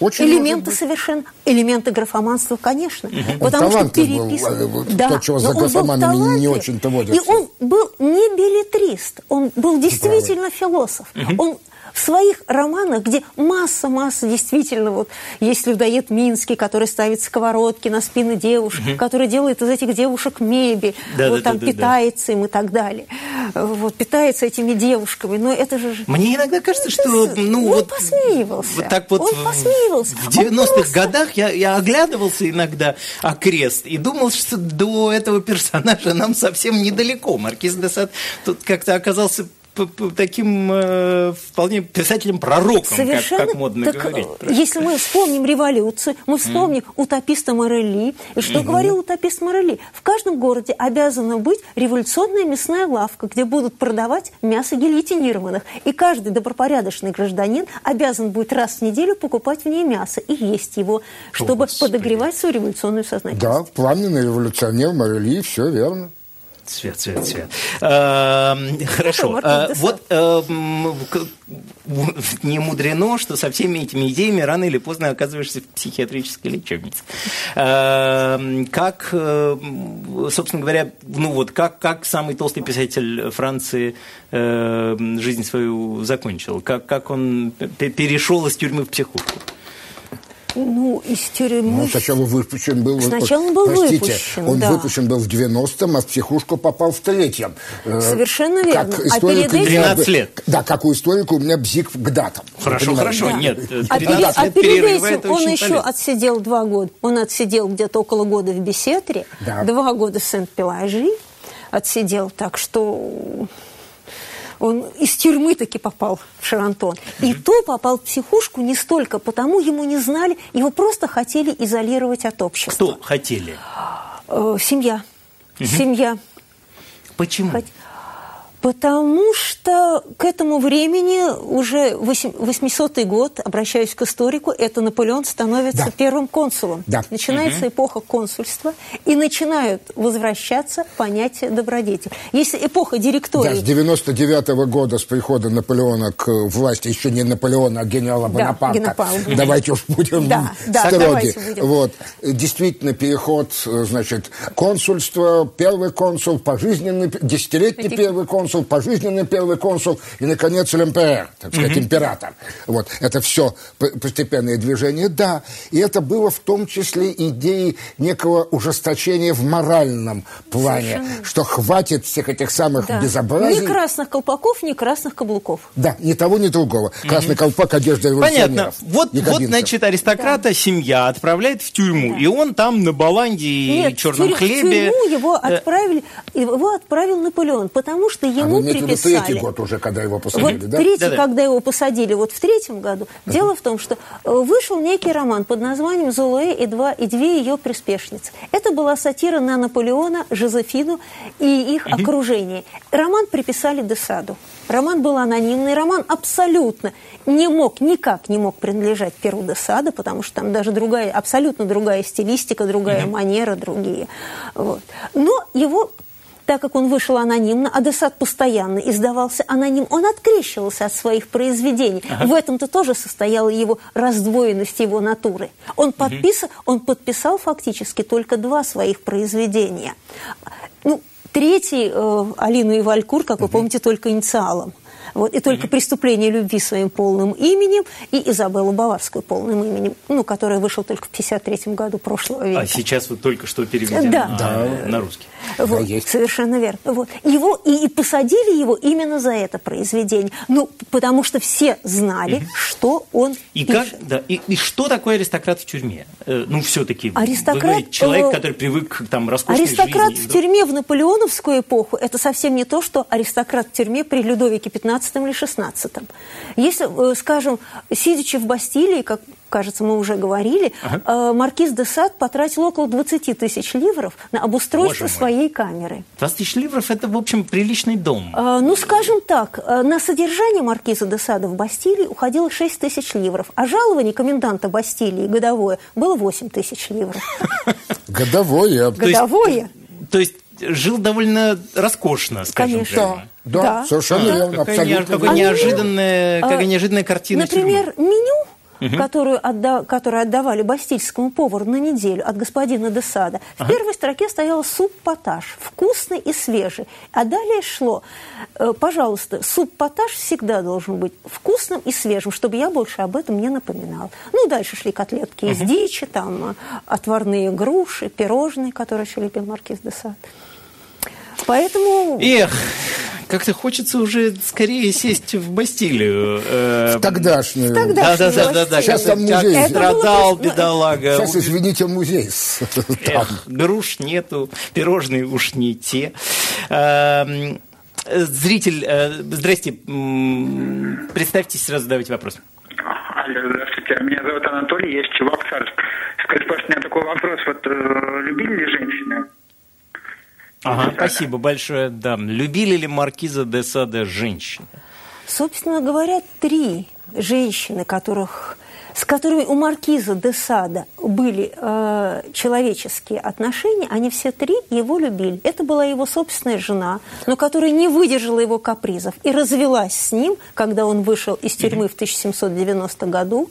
очень элементы совершенно, элементы графоманства, конечно. Угу. Потому что переписывал. Был, э, да, то, чего за графоманами не, не очень-то водится. И он был не билетрист, он был действительно философ. Угу. Он в своих романах, где масса-масса действительно, вот есть людоед Минский, который ставит сковородки на спины девушек, угу. который делает из этих девушек мебель, да, вот да, там да, питается им и так далее. Вот, питается этими девушками, но это же... Мне иногда кажется, что... Ну, он вот, посмеивался. Вот так вот он посмеивался. В 90-х просто... годах я, я оглядывался иногда окрест и думал, что до этого персонажа нам совсем недалеко. Маркиз де Сад тут как-то оказался таким э, вполне писателем-пророком, как, как модно так, говорить. Если мы вспомним революцию, мы вспомним mm. утописта Морели. И что mm-hmm. говорил утопист Морели? В каждом городе обязана быть революционная мясная лавка, где будут продавать мясо гильотинированных. И каждый добропорядочный гражданин обязан будет раз в неделю покупать в ней мясо и есть его, чтобы Господи. подогревать свою революционную сознательность. Да, пламенный революционер Морели, все верно. Цвет, цвет, цвет. Эм, хорошо. Э, вот эм, не мудрено, что со всеми этими идеями рано или поздно оказываешься в психиатрической лечебнице. Эм, как, э, собственно говоря, ну вот как, как самый толстый писатель Франции жизнь свою закончил? Как, как он перешел из тюрьмы в психушку? Ну, из тюрьмы... Ну, сначала выпущен был... Сначала он был простите, выпущен, он да. выпущен был в 90-м, а в психушку попал в третьем. Э, Совершенно верно. Как историк, а перед этим... 13 лет. Да, как у историка у меня бзик к датам. Хорошо, хорошо, да. нет. А, перед, а перед этим он еще полезно. отсидел два года. Он отсидел где-то около года в Бесетре, да. два года в Сент-Пелаги отсидел, так что он из тюрьмы таки попал в Шарантон. И то попал в психушку не столько потому, ему не знали, его просто хотели изолировать от общества. Кто хотели? Э, семья. Семья. Почему? Хот... Потому что к этому времени, уже 800 год, обращаюсь к историку, это Наполеон становится да. первым консулом. Да. Начинается угу. эпоха консульства, и начинают возвращаться понятия добродетель. Если эпоха директории... Да, с 99 -го года, с прихода Наполеона к власти, еще не Наполеона, а генерала Бонапарта. Да, давайте уж будем да, строги. Да, будем. Вот. Действительно, переход, значит, консульство, первый консул, пожизненный, десятилетний Этих... первый консул, консул, пожизненный первый консул и, наконец, ЛМПР, так сказать, mm-hmm. император. Вот, это все постепенное движение, да. И это было в том числе идеей некого ужесточения в моральном плане, Совершенно. что хватит всех этих самых да. безобразий. Ни красных колпаков, ни красных каблуков. Да, ни того, ни другого. Красный mm-hmm. колпак, одежда революционеров. Понятно. Вот, вот значит, аристократа да. семья отправляет в тюрьму, да. и он там на баланде и черном в хлебе... в тюрьму его э, отправили, его отправил Наполеон, потому что ему а вы приписали... третий год уже, когда его посадили, вот да? Третий, да, да. когда его посадили, вот в третьем году. Uh-huh. Дело в том, что э, вышел некий роман под названием «Золуэ и, два, и две ее приспешницы». Это была сатира на Наполеона, Жозефину и их uh-huh. окружение. Роман приписали Десаду. Роман был анонимный, роман абсолютно не мог, никак не мог принадлежать Перу де Сада, потому что там даже другая, абсолютно другая стилистика, другая uh-huh. манера, другие. Вот. Но его так как он вышел анонимно, а Десад постоянно издавался аноним, он открещивался от своих произведений. Ага. В этом-то тоже состояла его раздвоенность его натуры. Он, подпис... угу. он подписал фактически только два своих произведения. Ну, третий, э, Алину и Валькур, как вы угу. помните, только инициалом. Вот, и только mm-hmm. «Преступление любви» своим полным именем и «Изабеллу Баварскую» полным именем, ну, которая вышла только в 1953 году прошлого века. А сейчас вот только что переведена да. на, да. на русский. Вот, да, совершенно верно. Вот. Его, и, и посадили его именно за это произведение. Ну, потому что все знали, mm-hmm. что он и пишет. Как, да, и, и что такое аристократ в тюрьме? Э, ну, все-таки, аристократ, человек, э, который привык к там, роскошной Аристократ жизни. в тюрьме в наполеоновскую эпоху – это совсем не то, что аристократ в тюрьме при Людовике XV или XVI. Если, э, скажем, сидячи в Бастилии, как кажется, мы уже говорили, ага. Э, маркиз де Сад потратил около 20 тысяч ливров на обустройство своей камеры. 20 тысяч ливров – это, в общем, приличный дом. А, ну, скажем так, э, на содержание маркиза де Сада в Бастилии уходило 6 тысяч ливров, а жалование коменданта Бастилии годовое было 8 тысяч ливров. Годовое. Годовое. То есть жил довольно роскошно, скажем Конечно. прямо. Да, да, совершенно верно, какая, абсолютно. Какая неожиданная, какая неожиданная картина Например, тюрьмы. меню угу. которую, отда которую отдавали бастильскому повару на неделю от господина Десада, в ага. первой строке стоял суп-поташ, вкусный и свежий. А далее шло, э, пожалуйста, суп-поташ всегда должен быть вкусным и свежим, чтобы я больше об этом не напоминал. Ну, дальше шли котлетки угу. из дичи, там, э, отварные груши, пирожные, которые еще любил маркиз Десад. Поэтому... Эх, как-то хочется уже скорее сесть в Бастилию. Э, в тогдашнюю. В тогдашнюю да, да, да, да, Сейчас там музей. Страдал, бедолага. Сейчас, извините, музей. Эх, груш нету, пирожные уж не те. Эм, зритель, э, здрасте, представьтесь, сразу задавайте вопрос. Алло, здравствуйте, меня зовут Анатолий, я из Чебоксарск. Скажите, пожалуйста, у меня такой вопрос. Вот э, любили ли женщины? Ага, спасибо большое. Да. Любили ли маркиза де Саде женщины? Собственно говоря, три женщины, которых, с которыми у маркиза де Сада были э, человеческие отношения, они все три его любили. Это была его собственная жена, но которая не выдержала его капризов и развелась с ним, когда он вышел из тюрьмы в 1790 году.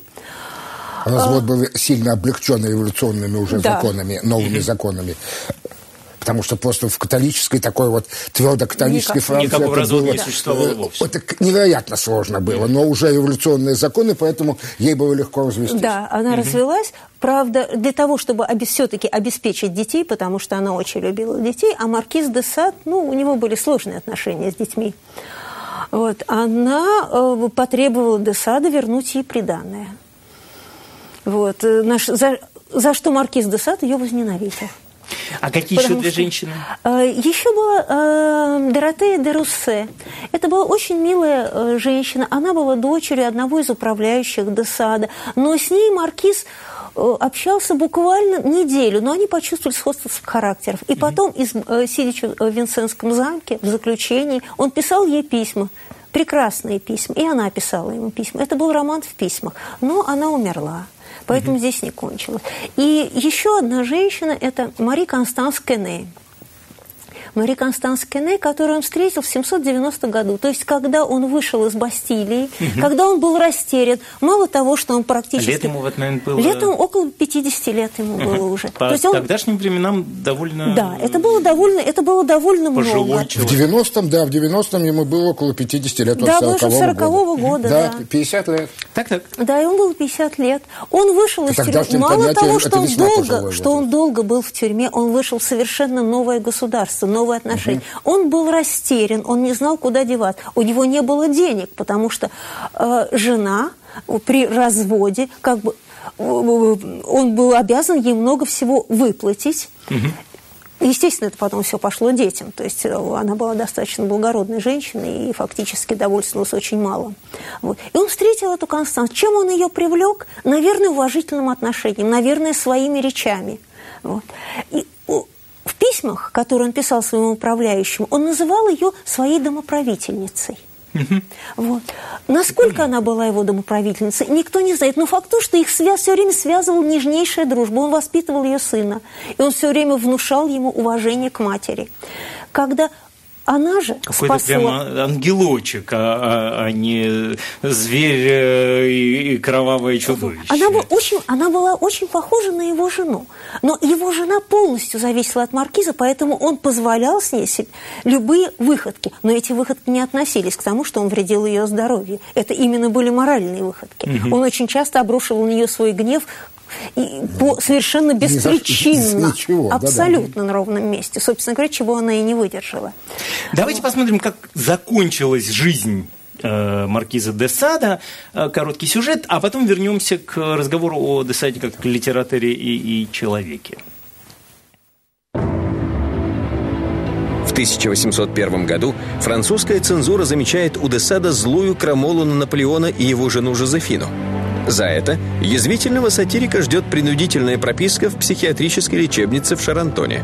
Развод был сильно облегчен революционными уже да. законами, новыми законами потому что просто в католической такой вот твердо католической Франции Никакого это было, не существовало вовсе. Это невероятно сложно было, но уже революционные законы, поэтому ей было легко развестись. Да, она угу. развелась, правда, для того, чтобы все-таки обеспечить детей, потому что она очень любила детей, а маркиз де Сад, ну, у него были сложные отношения с детьми. Вот, она э, потребовала де Сада вернуть ей приданное. Вот, э, наш, за, за что маркиз де Сад ее возненавидел. А какие еще две женщины? Э, еще была э, Доротея де Руссе. Это была очень милая э, женщина. Она была дочерью одного из управляющих Десада. Но с ней маркиз э, общался буквально неделю, но они почувствовали сходство характеров. И потом, из, сидя в Винсентском замке, в заключении, он писал ей письма прекрасные письма, и она писала ему письма. Это был роман в письмах, но она умерла. Поэтому угу. здесь не кончилось. И еще одна женщина – это Мари Констанс Кене. Мари Констанс Кене, которую он встретил в 790 году. То есть, когда он вышел из Бастилии, угу. когда он был растерян, мало того, что он практически... Лет ему в этот момент было... Лет ему около 50 лет ему угу. было уже. По То есть он... тогдашним временам довольно... Да, это было довольно, это было довольно Пожилой много. Человек. В 90-м, да, в 90-м ему было около 50 лет. Да, вышел 40 -го года. года да, да, 50 лет. Так, так. Да, и он был 50 лет. Он вышел из тюрьмы. Мало того, что он, долго, что он долго был в тюрьме, он вышел в совершенно новое государство, новые отношения. Угу. Он был растерян, он не знал, куда девать. У него не было денег, потому что э, жена при разводе как бы э, он был обязан ей много всего выплатить. Угу. Естественно, это потом все пошло детям. То есть э, она была достаточно благородной женщиной и фактически довольствовалась очень мало. Вот. И он встретил эту Констанцию. Чем он ее привлек? Наверное, уважительным отношением, наверное, своими речами. Вот. И письмах, которые он писал своему управляющему, он называл ее своей домоправительницей. Вот. Насколько она была его домоправительницей, никто не знает. Но факт то, что их связь все время связывала нежнейшая дружба. Он воспитывал ее сына, и он все время внушал ему уважение к матери. когда она же Какой-то спасла... прямо ангелочек, а, а, а не зверь э, и, и кровавое чудовище. Она, была очень, она была очень похожа на его жену. Но его жена полностью зависела от маркиза, поэтому он позволял с ней любые выходки. Но эти выходки не относились к тому, что он вредил ее здоровью. Это именно были моральные выходки. Угу. Он очень часто обрушивал на нее свой гнев, и по, совершенно беспричинно, ничего, абсолютно да, да. на ровном месте. Собственно говоря, чего она и не выдержала. Давайте посмотрим, как закончилась жизнь э, маркиза де Сада, э, короткий сюжет, а потом вернемся к разговору о де Саде как литераторе и, и человеке. В 1801 году французская цензура замечает у де Сада злую крамолу на Наполеона и его жену Жозефину – за это язвительного сатирика ждет принудительная прописка в психиатрической лечебнице в Шарантоне.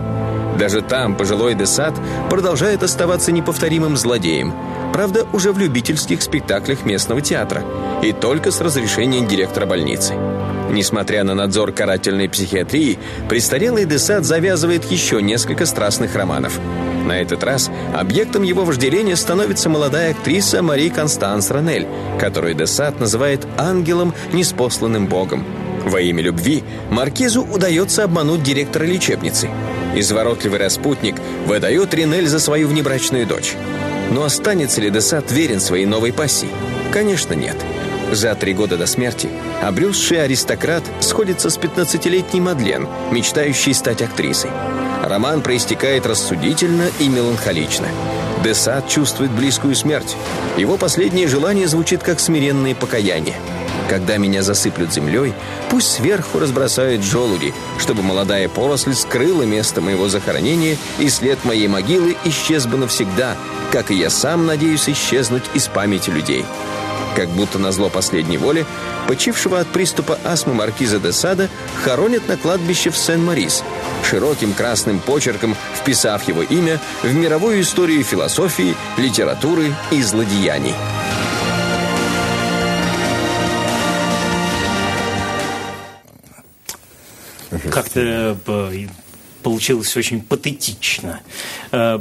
Даже там пожилой Десад продолжает оставаться неповторимым злодеем, правда, уже в любительских спектаклях местного театра, и только с разрешения директора больницы. Несмотря на надзор карательной психиатрии, престарелый Десад завязывает еще несколько страстных романов – на этот раз объектом его вожделения становится молодая актриса Мари Констанс Ранель, которую Десад называет ангелом, неспосланным богом. Во имя любви Маркизу удается обмануть директора лечебницы. Изворотливый распутник выдает Ринель за свою внебрачную дочь. Но останется ли Десад верен своей новой пассии? Конечно, нет. За три года до смерти обрюзший аристократ сходится с 15-летней Мадлен, мечтающей стать актрисой. Роман проистекает рассудительно и меланхолично. Десад чувствует близкую смерть. Его последнее желание звучит как смиренное покаяние. Когда меня засыплют землей, пусть сверху разбросают желуди, чтобы молодая поросль скрыла место моего захоронения, и след моей могилы исчез бы навсегда, как и я сам надеюсь исчезнуть из памяти людей. Как будто на зло последней воли, почившего от приступа астмы маркиза де Сада хоронят на кладбище в Сен-Марис, широким красным почерком вписав его имя в мировую историю философии, литературы и злодеяний. Как-то э, получилось очень патетично. Э,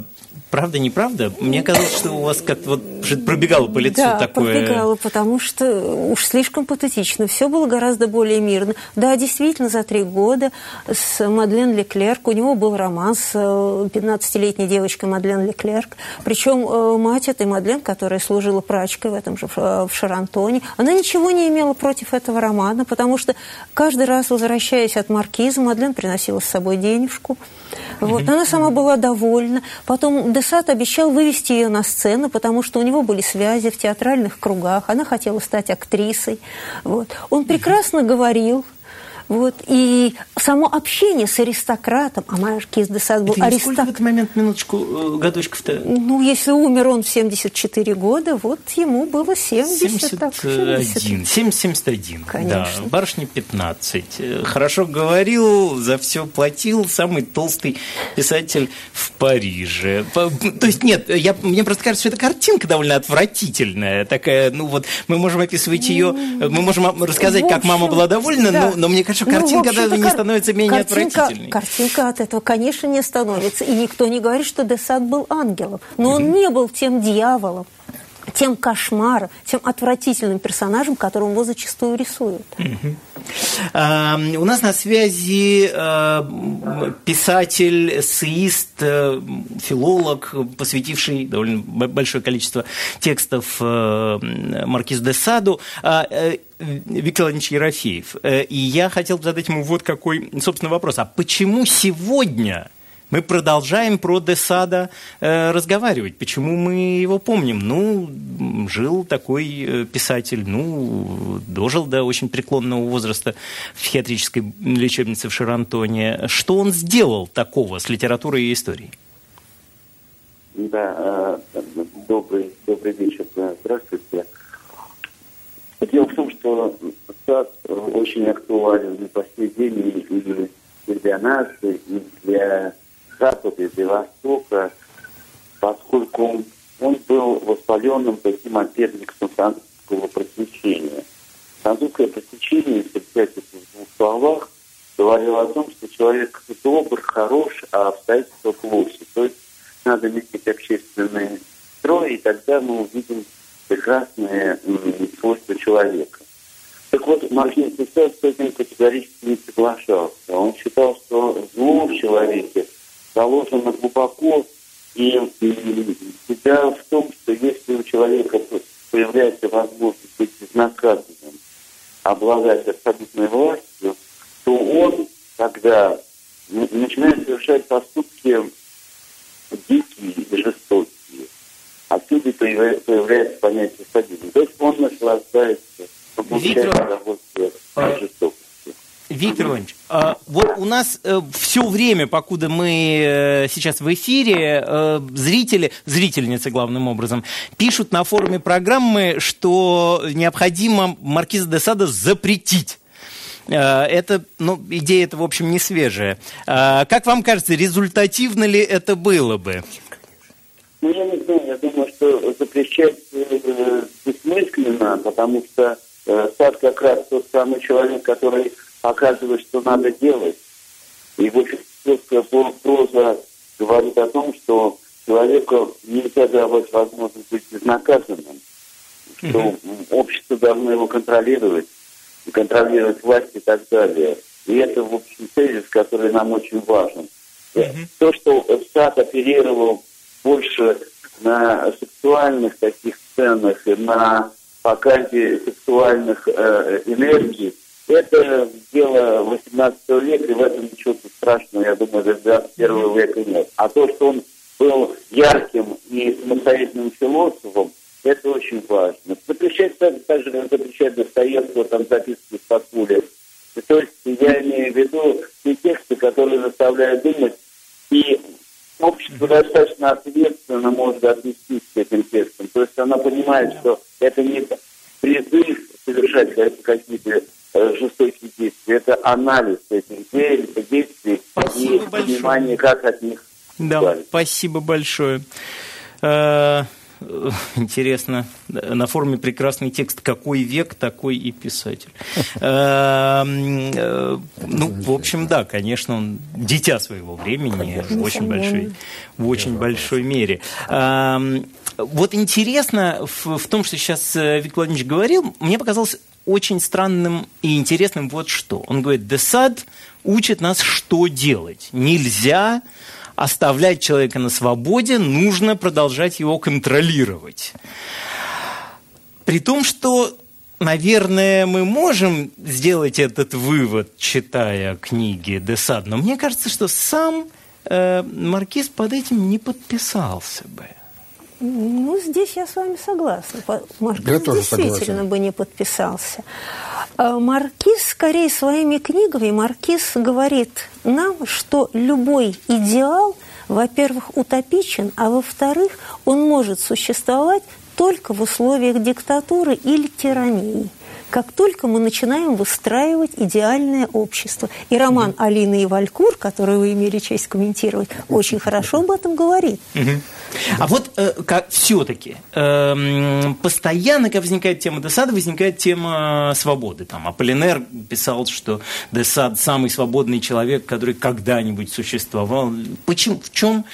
Правда, неправда? Мне казалось, что у вас как-то вот пробегало по лицу да, такое... пробегало, потому что уж слишком патетично. Все было гораздо более мирно. Да, действительно, за три года с Мадлен Леклерк, у него был роман с 15-летней э, девочкой Мадлен Леклерк. Причем э, мать этой Мадлен, которая служила прачкой в этом же в Шарантоне, она ничего не имела против этого романа, потому что каждый раз, возвращаясь от маркиза, Мадлен приносила с собой денежку. Вот. Она сама была довольна. Потом Десад обещал вывести ее на сцену, потому что у него были связи в театральных кругах. Она хотела стать актрисой. Вот. Он прекрасно говорил, вот, и само общение с аристократом, а маркиз де Сад был аристократ. в этот момент, минуточку, э, годочков-то? Ну, если умер он в 74 года, вот ему было 70. 71. Так, 70. 71, Конечно. да. Барышне 15. Э, хорошо говорил, за все платил, самый толстый писатель в Париже. То есть, нет, я, мне просто кажется, что эта картинка довольно отвратительная. Такая, ну вот, мы можем описывать ее, мы можем рассказать, общем, как мама была довольна, да. но, но мне кажется, что картинка ну, даже не становится менее картинка, отвратительной. Картинка от этого, конечно, не становится. И никто не говорит, что Десад был ангелом. Но он не был тем дьяволом, тем кошмаром, тем отвратительным персонажем, которым его зачастую рисуют. А, у нас на связи а, писатель, эссеист, а, филолог, посвятивший довольно большое количество текстов Маркизу де Саду. Виктор Владимирович Ерофеев. Э, и я хотел задать ему вот какой, собственно, вопрос. А почему сегодня мы продолжаем про Десада э, разговаривать. Почему мы его помним? Ну, жил такой э, писатель, ну, дожил до очень преклонного возраста в психиатрической лечебнице в Шарантоне. Что он сделал такого с литературой и историей? Да, добрый, добрый вечер. Здравствуйте. Дело в том, что сад очень актуален на последний день и для нас, и для Запада, и для Востока, поскольку он был воспаленным таким отберником французского просвещения. Французское просвещение, если взять это в двух словах, говорило о том, что человек добр, хорош, а обстоятельства плохи. То есть надо изменить общественный строй, и тогда мы увидим прекрасные свойства человека. Так вот, Маркин Сесет с этим категорически не соглашался. Он считал, что зло в человеке заложено глубоко, и себя в том, что если у человека появляется возможность быть безнаказанным, обладать абсолютной властью, то он тогда начинает совершать поступки дикие и жестокие. Отсюда появляется понятие садизма. То есть он наслаждается, Виктор Иванович, а, вот у нас э, все время, покуда мы э, сейчас в эфире, э, зрители, зрительницы главным образом, пишут на форуме программы, что необходимо Маркиза де Сада запретить. Это, ну, идея это, в общем, не свежая. Как вам кажется, результативно ли это было бы? Ну, я не знаю, я думаю, что запрещать бессмысленно, потому что Сад как раз тот самый человек, который показывает, что надо делать. И философская проза говорит о том, что человеку нельзя давать возможность быть безнаказанным, что mm-hmm. общество должно его контролировать, контролировать власть и так далее. И это, в общем, тезис, который нам очень важен. Mm-hmm. То, что САД оперировал больше на сексуальных таких сценах и на показе сексуальных э, энергий, это дело 18 века, и в этом ничего страшного, я думаю, до 21 века нет. А то, что он был ярким и самостоятельным философом, это очень важно. Запрещать так, же, как запрещать Достоевского, там записки с пули. То есть я имею в виду те тексты, которые заставляют думать, и общество достаточно ответственно может отнестись к этим текстам. То есть она понимает, что это не призыв совершать какие-то Э, жестокие действия. Это анализ этих действий спасибо и большое. понимание, как от них Да, избавиться. спасибо большое. [LAUGHS] Э, интересно, на форуме прекрасный текст «Какой век, такой и писатель». [LAUGHS] Э, ну, в общем, да, конечно, он дитя своего времени в очень большой, в очень большой мере. Вот интересно в том, что сейчас Виктор Владимирович говорил, мне показалось очень странным и интересным вот что. Он говорит, Десад учит нас, что делать. Нельзя оставлять человека на свободе, нужно продолжать его контролировать. При том, что, наверное, мы можем сделать этот вывод, читая книги Десад, но мне кажется, что сам э, Маркиз под этим не подписался бы. Ну, здесь я с вами согласна. Маркиз я тоже действительно согласен. бы не подписался. А Маркиз, скорее, своими книгами, Маркиз говорит нам, что любой идеал, во-первых, утопичен, а во-вторых, он может существовать только в условиях диктатуры или тирании как только мы начинаем выстраивать идеальное общество. И роман Алины и Валькур, который вы имели честь комментировать, очень хорошо об этом говорит. А вот э, как все-таки э, постоянно, когда возникает тема Десада, возникает тема свободы. Там Аполлинер писал, что Десад самый свободный человек, который когда-нибудь существовал. Почему? В чем,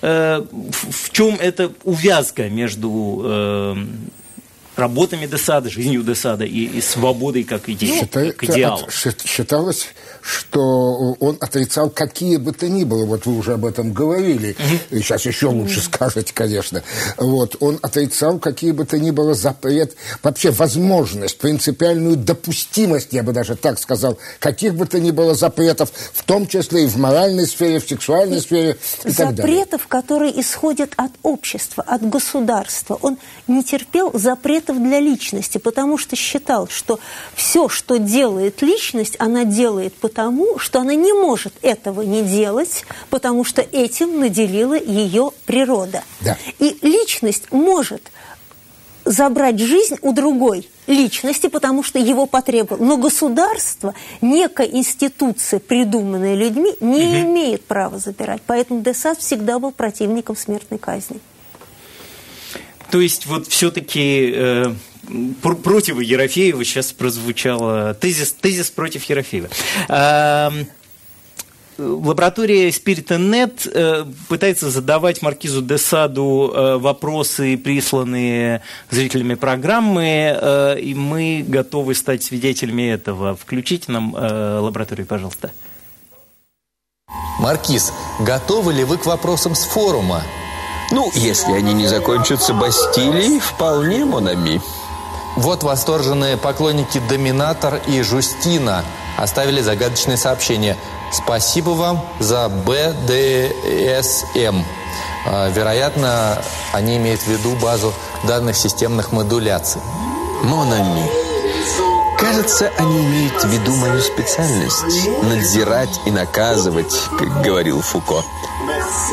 э, в чем эта увязка между э, работами Десада, жизнью Десада и, и свободой как идеи, Считай, как идеалом. Считалось, что он отрицал какие бы то ни было, вот вы уже об этом говорили, и сейчас еще лучше скажете, конечно, вот, он отрицал какие бы то ни было запрет, вообще возможность, принципиальную допустимость, я бы даже так сказал, каких бы то ни было запретов, в том числе и в моральной сфере, в сексуальной сфере и так далее. Запретов, которые исходят от общества, от государства. Он не терпел запретов для личности, потому что считал, что все, что делает личность, она делает потому, потому, что она не может этого не делать, потому что этим наделила ее природа. Да. И личность может забрать жизнь у другой личности, потому что его потребовал. Но государство, некая институция, придуманная людьми, не угу. имеет права забирать. Поэтому Десад всегда был противником смертной казни. То есть вот все-таки э, против Ерофеева сейчас прозвучало тезис, тезис против Ерофеева. лаборатория Spirit.net э, пытается задавать Маркизу де Саду э, вопросы, присланные зрителями программы, э, и мы готовы стать свидетелями этого. Включите нам лабораторию, пожалуйста. Маркиз, готовы ли вы к вопросам с форума? Ну, если они не закончатся Бастилией, вполне, Монами. Вот восторженные поклонники Доминатор и Жустина оставили загадочное сообщение. Спасибо вам за БДСМ. А, вероятно, они имеют в виду базу данных системных модуляций. Монами. Кажется, они имеют в виду мою специальность – надзирать и наказывать, как говорил Фуко.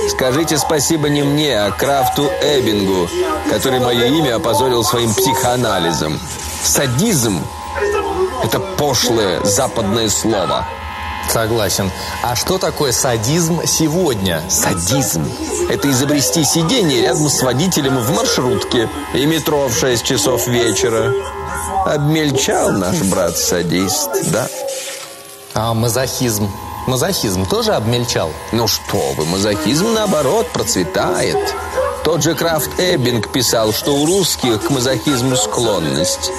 Скажите спасибо не мне, а Крафту Эббингу, который мое имя опозорил своим психоанализом. Садизм – это пошлое западное слово. Согласен. А что такое садизм сегодня? Садизм – это изобрести сиденье рядом с водителем в маршрутке и метро в 6 часов вечера. Обмельчал наш брат-садист, да? А мазохизм? Мазохизм тоже обмельчал? Ну что вы, мазохизм наоборот процветает. Тот же Крафт Эббинг писал, что у русских к мазохизму склонность.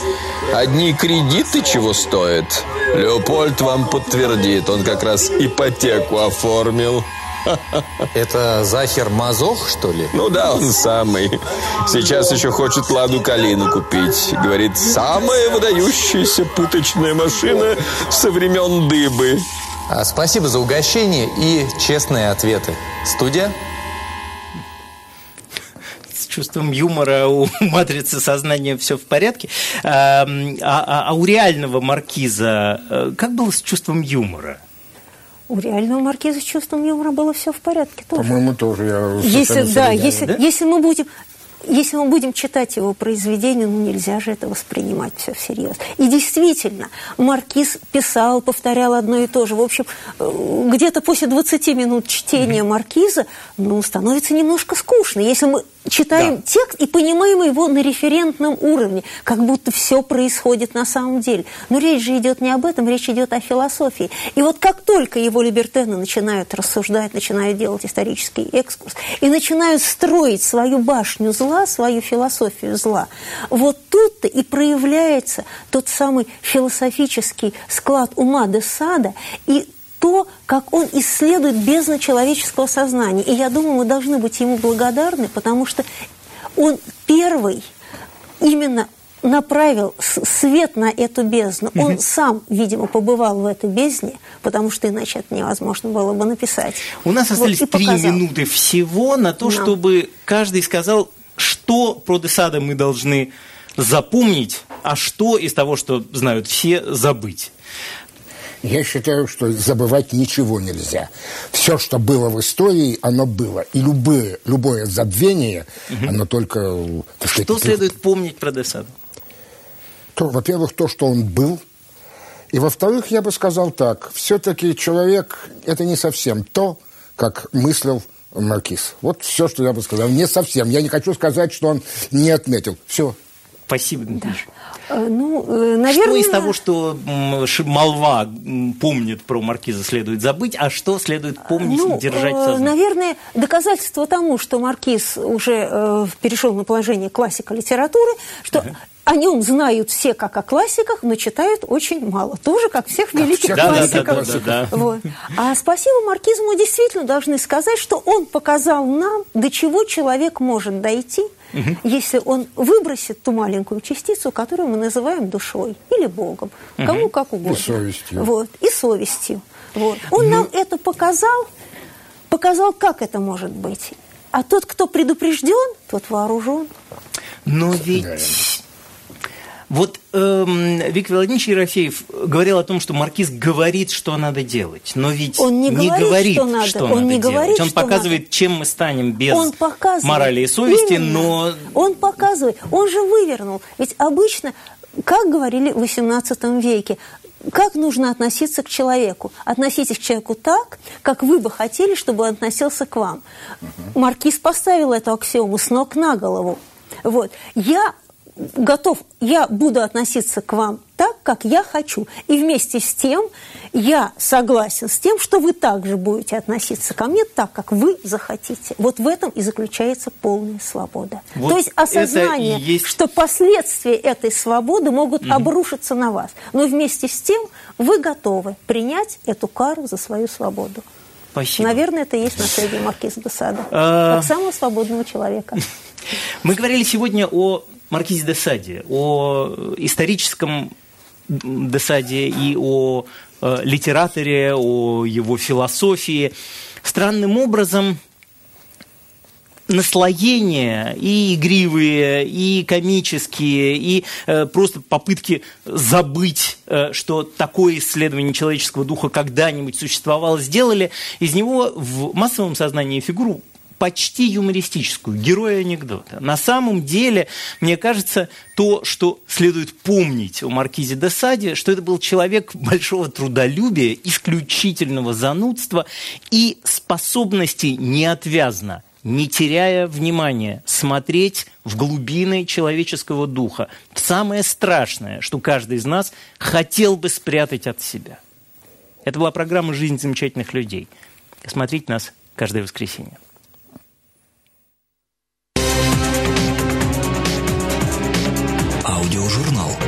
Одни кредиты чего стоят? Леопольд вам подтвердит, он как раз ипотеку оформил. Это Захер Мазох, что ли? Ну да, он самый. Сейчас еще хочет Ладу Калину купить. Говорит, самая выдающаяся пыточная машина со времен дыбы. А спасибо за угощение и честные ответы. Студия? С чувством юмора у [LAUGHS] матрицы сознания все в порядке. А, а, а у реального маркиза э, как было с чувством юмора? У реального маркиза с чувством юмора было все в порядке тоже. По-моему, тоже. Я если, да, если, да, если мы будем если мы будем читать его произведение, ну нельзя же это воспринимать все всерьез. И действительно, Маркиз писал, повторял одно и то же. В общем, э, где-то после 20 минут чтения Маркиза, ну, становится немножко скучно. Если мы читаем да. текст и понимаем его на референтном уровне, как будто все происходит на самом деле. Но речь же идет не об этом, речь идет о философии. И вот как только его либертены начинают рассуждать, начинают делать исторический экскурс и начинают строить свою башню зла, свою философию зла, вот тут-то и проявляется тот самый философический склад ума де Сада и то, как он исследует бездну человеческого сознания. И я думаю, мы должны быть ему благодарны, потому что он первый именно направил свет на эту бездну. Он угу. сам, видимо, побывал в этой бездне, потому что иначе это невозможно было бы написать. У нас остались вот, три минуты всего на то, да. чтобы каждый сказал, что про Десада мы должны запомнить, а что из того, что знают все, забыть. Я считаю, что забывать ничего нельзя. Все, что было в истории, оно было. И любое, любое забвение, угу. оно только... Сказать, что следует помнить про Десаду? То, во-первых, то, что он был. И, во-вторых, я бы сказал так. Все-таки человек – это не совсем то, как мыслил Маркиз. Вот все, что я бы сказал. Не совсем. Я не хочу сказать, что он не отметил. Все. Спасибо, Дмитрий. Да. Э, ну, наверное... Э, что из того, что молва помнит про маркиза, следует забыть, а что следует помнить ну, и держать в сознании? Наверное, доказательство тому, что маркиз уже э, перешел на положение классика литературы, что ага. О нем знают все как о классиках, но читают очень мало. Тоже как всех великих да, классиков. Да, да, да, да. Вот. А спасибо маркизу мы действительно должны сказать, что он показал нам, до чего человек может дойти – угу. если он выбросит ту маленькую частицу, которую мы называем душой или Богом, угу. кому как угодно. И совестью. Вот, и совестью. Вот. Он ну... нам это показал, показал, как это может быть. А тот, кто предупрежден, тот вооружен. Но ведь вот эм, Виктор Владимирович Ерофеев говорил о том, что маркиз говорит, что надо делать, но ведь он не, не говорит, говорит, что надо, что он надо не делать. Говорит, он показывает, надо. чем мы станем без он морали и совести, Именно. но... Он показывает, он же вывернул. Ведь обычно, как говорили в XVIII веке, как нужно относиться к человеку? Относитесь к человеку так, как вы бы хотели, чтобы он относился к вам. Угу. Маркиз поставил эту аксиому с ног на голову. Вот. Я готов, я буду относиться к вам так, как я хочу. И вместе с тем я согласен с тем, что вы также будете относиться ко мне так, как вы захотите. Вот в этом и заключается полная свобода. Вот То есть осознание, есть... что последствия этой свободы могут угу. обрушиться на вас. Но вместе с тем вы готовы принять эту кару за свою свободу. Спасибо. Наверное, это и есть наследие маркиза де Сада, а, как самого свободного человека. [LAUGHS] Мы говорили сегодня о маркизе де Саде, о историческом де Саде и о э, литераторе, о его философии. Странным образом наслоения и игривые, и комические, и э, просто попытки забыть, э, что такое исследование человеческого духа когда-нибудь существовало, сделали из него в массовом сознании фигуру почти юмористическую, героя анекдота. На самом деле, мне кажется, то, что следует помнить о Маркизе де Саде, что это был человек большого трудолюбия, исключительного занудства и способности неотвязно не теряя внимания, смотреть в глубины человеческого духа, в самое страшное, что каждый из нас хотел бы спрятать от себя. Это была программа «Жизнь замечательных людей». Смотрите нас каждое воскресенье. Аудиожурнал.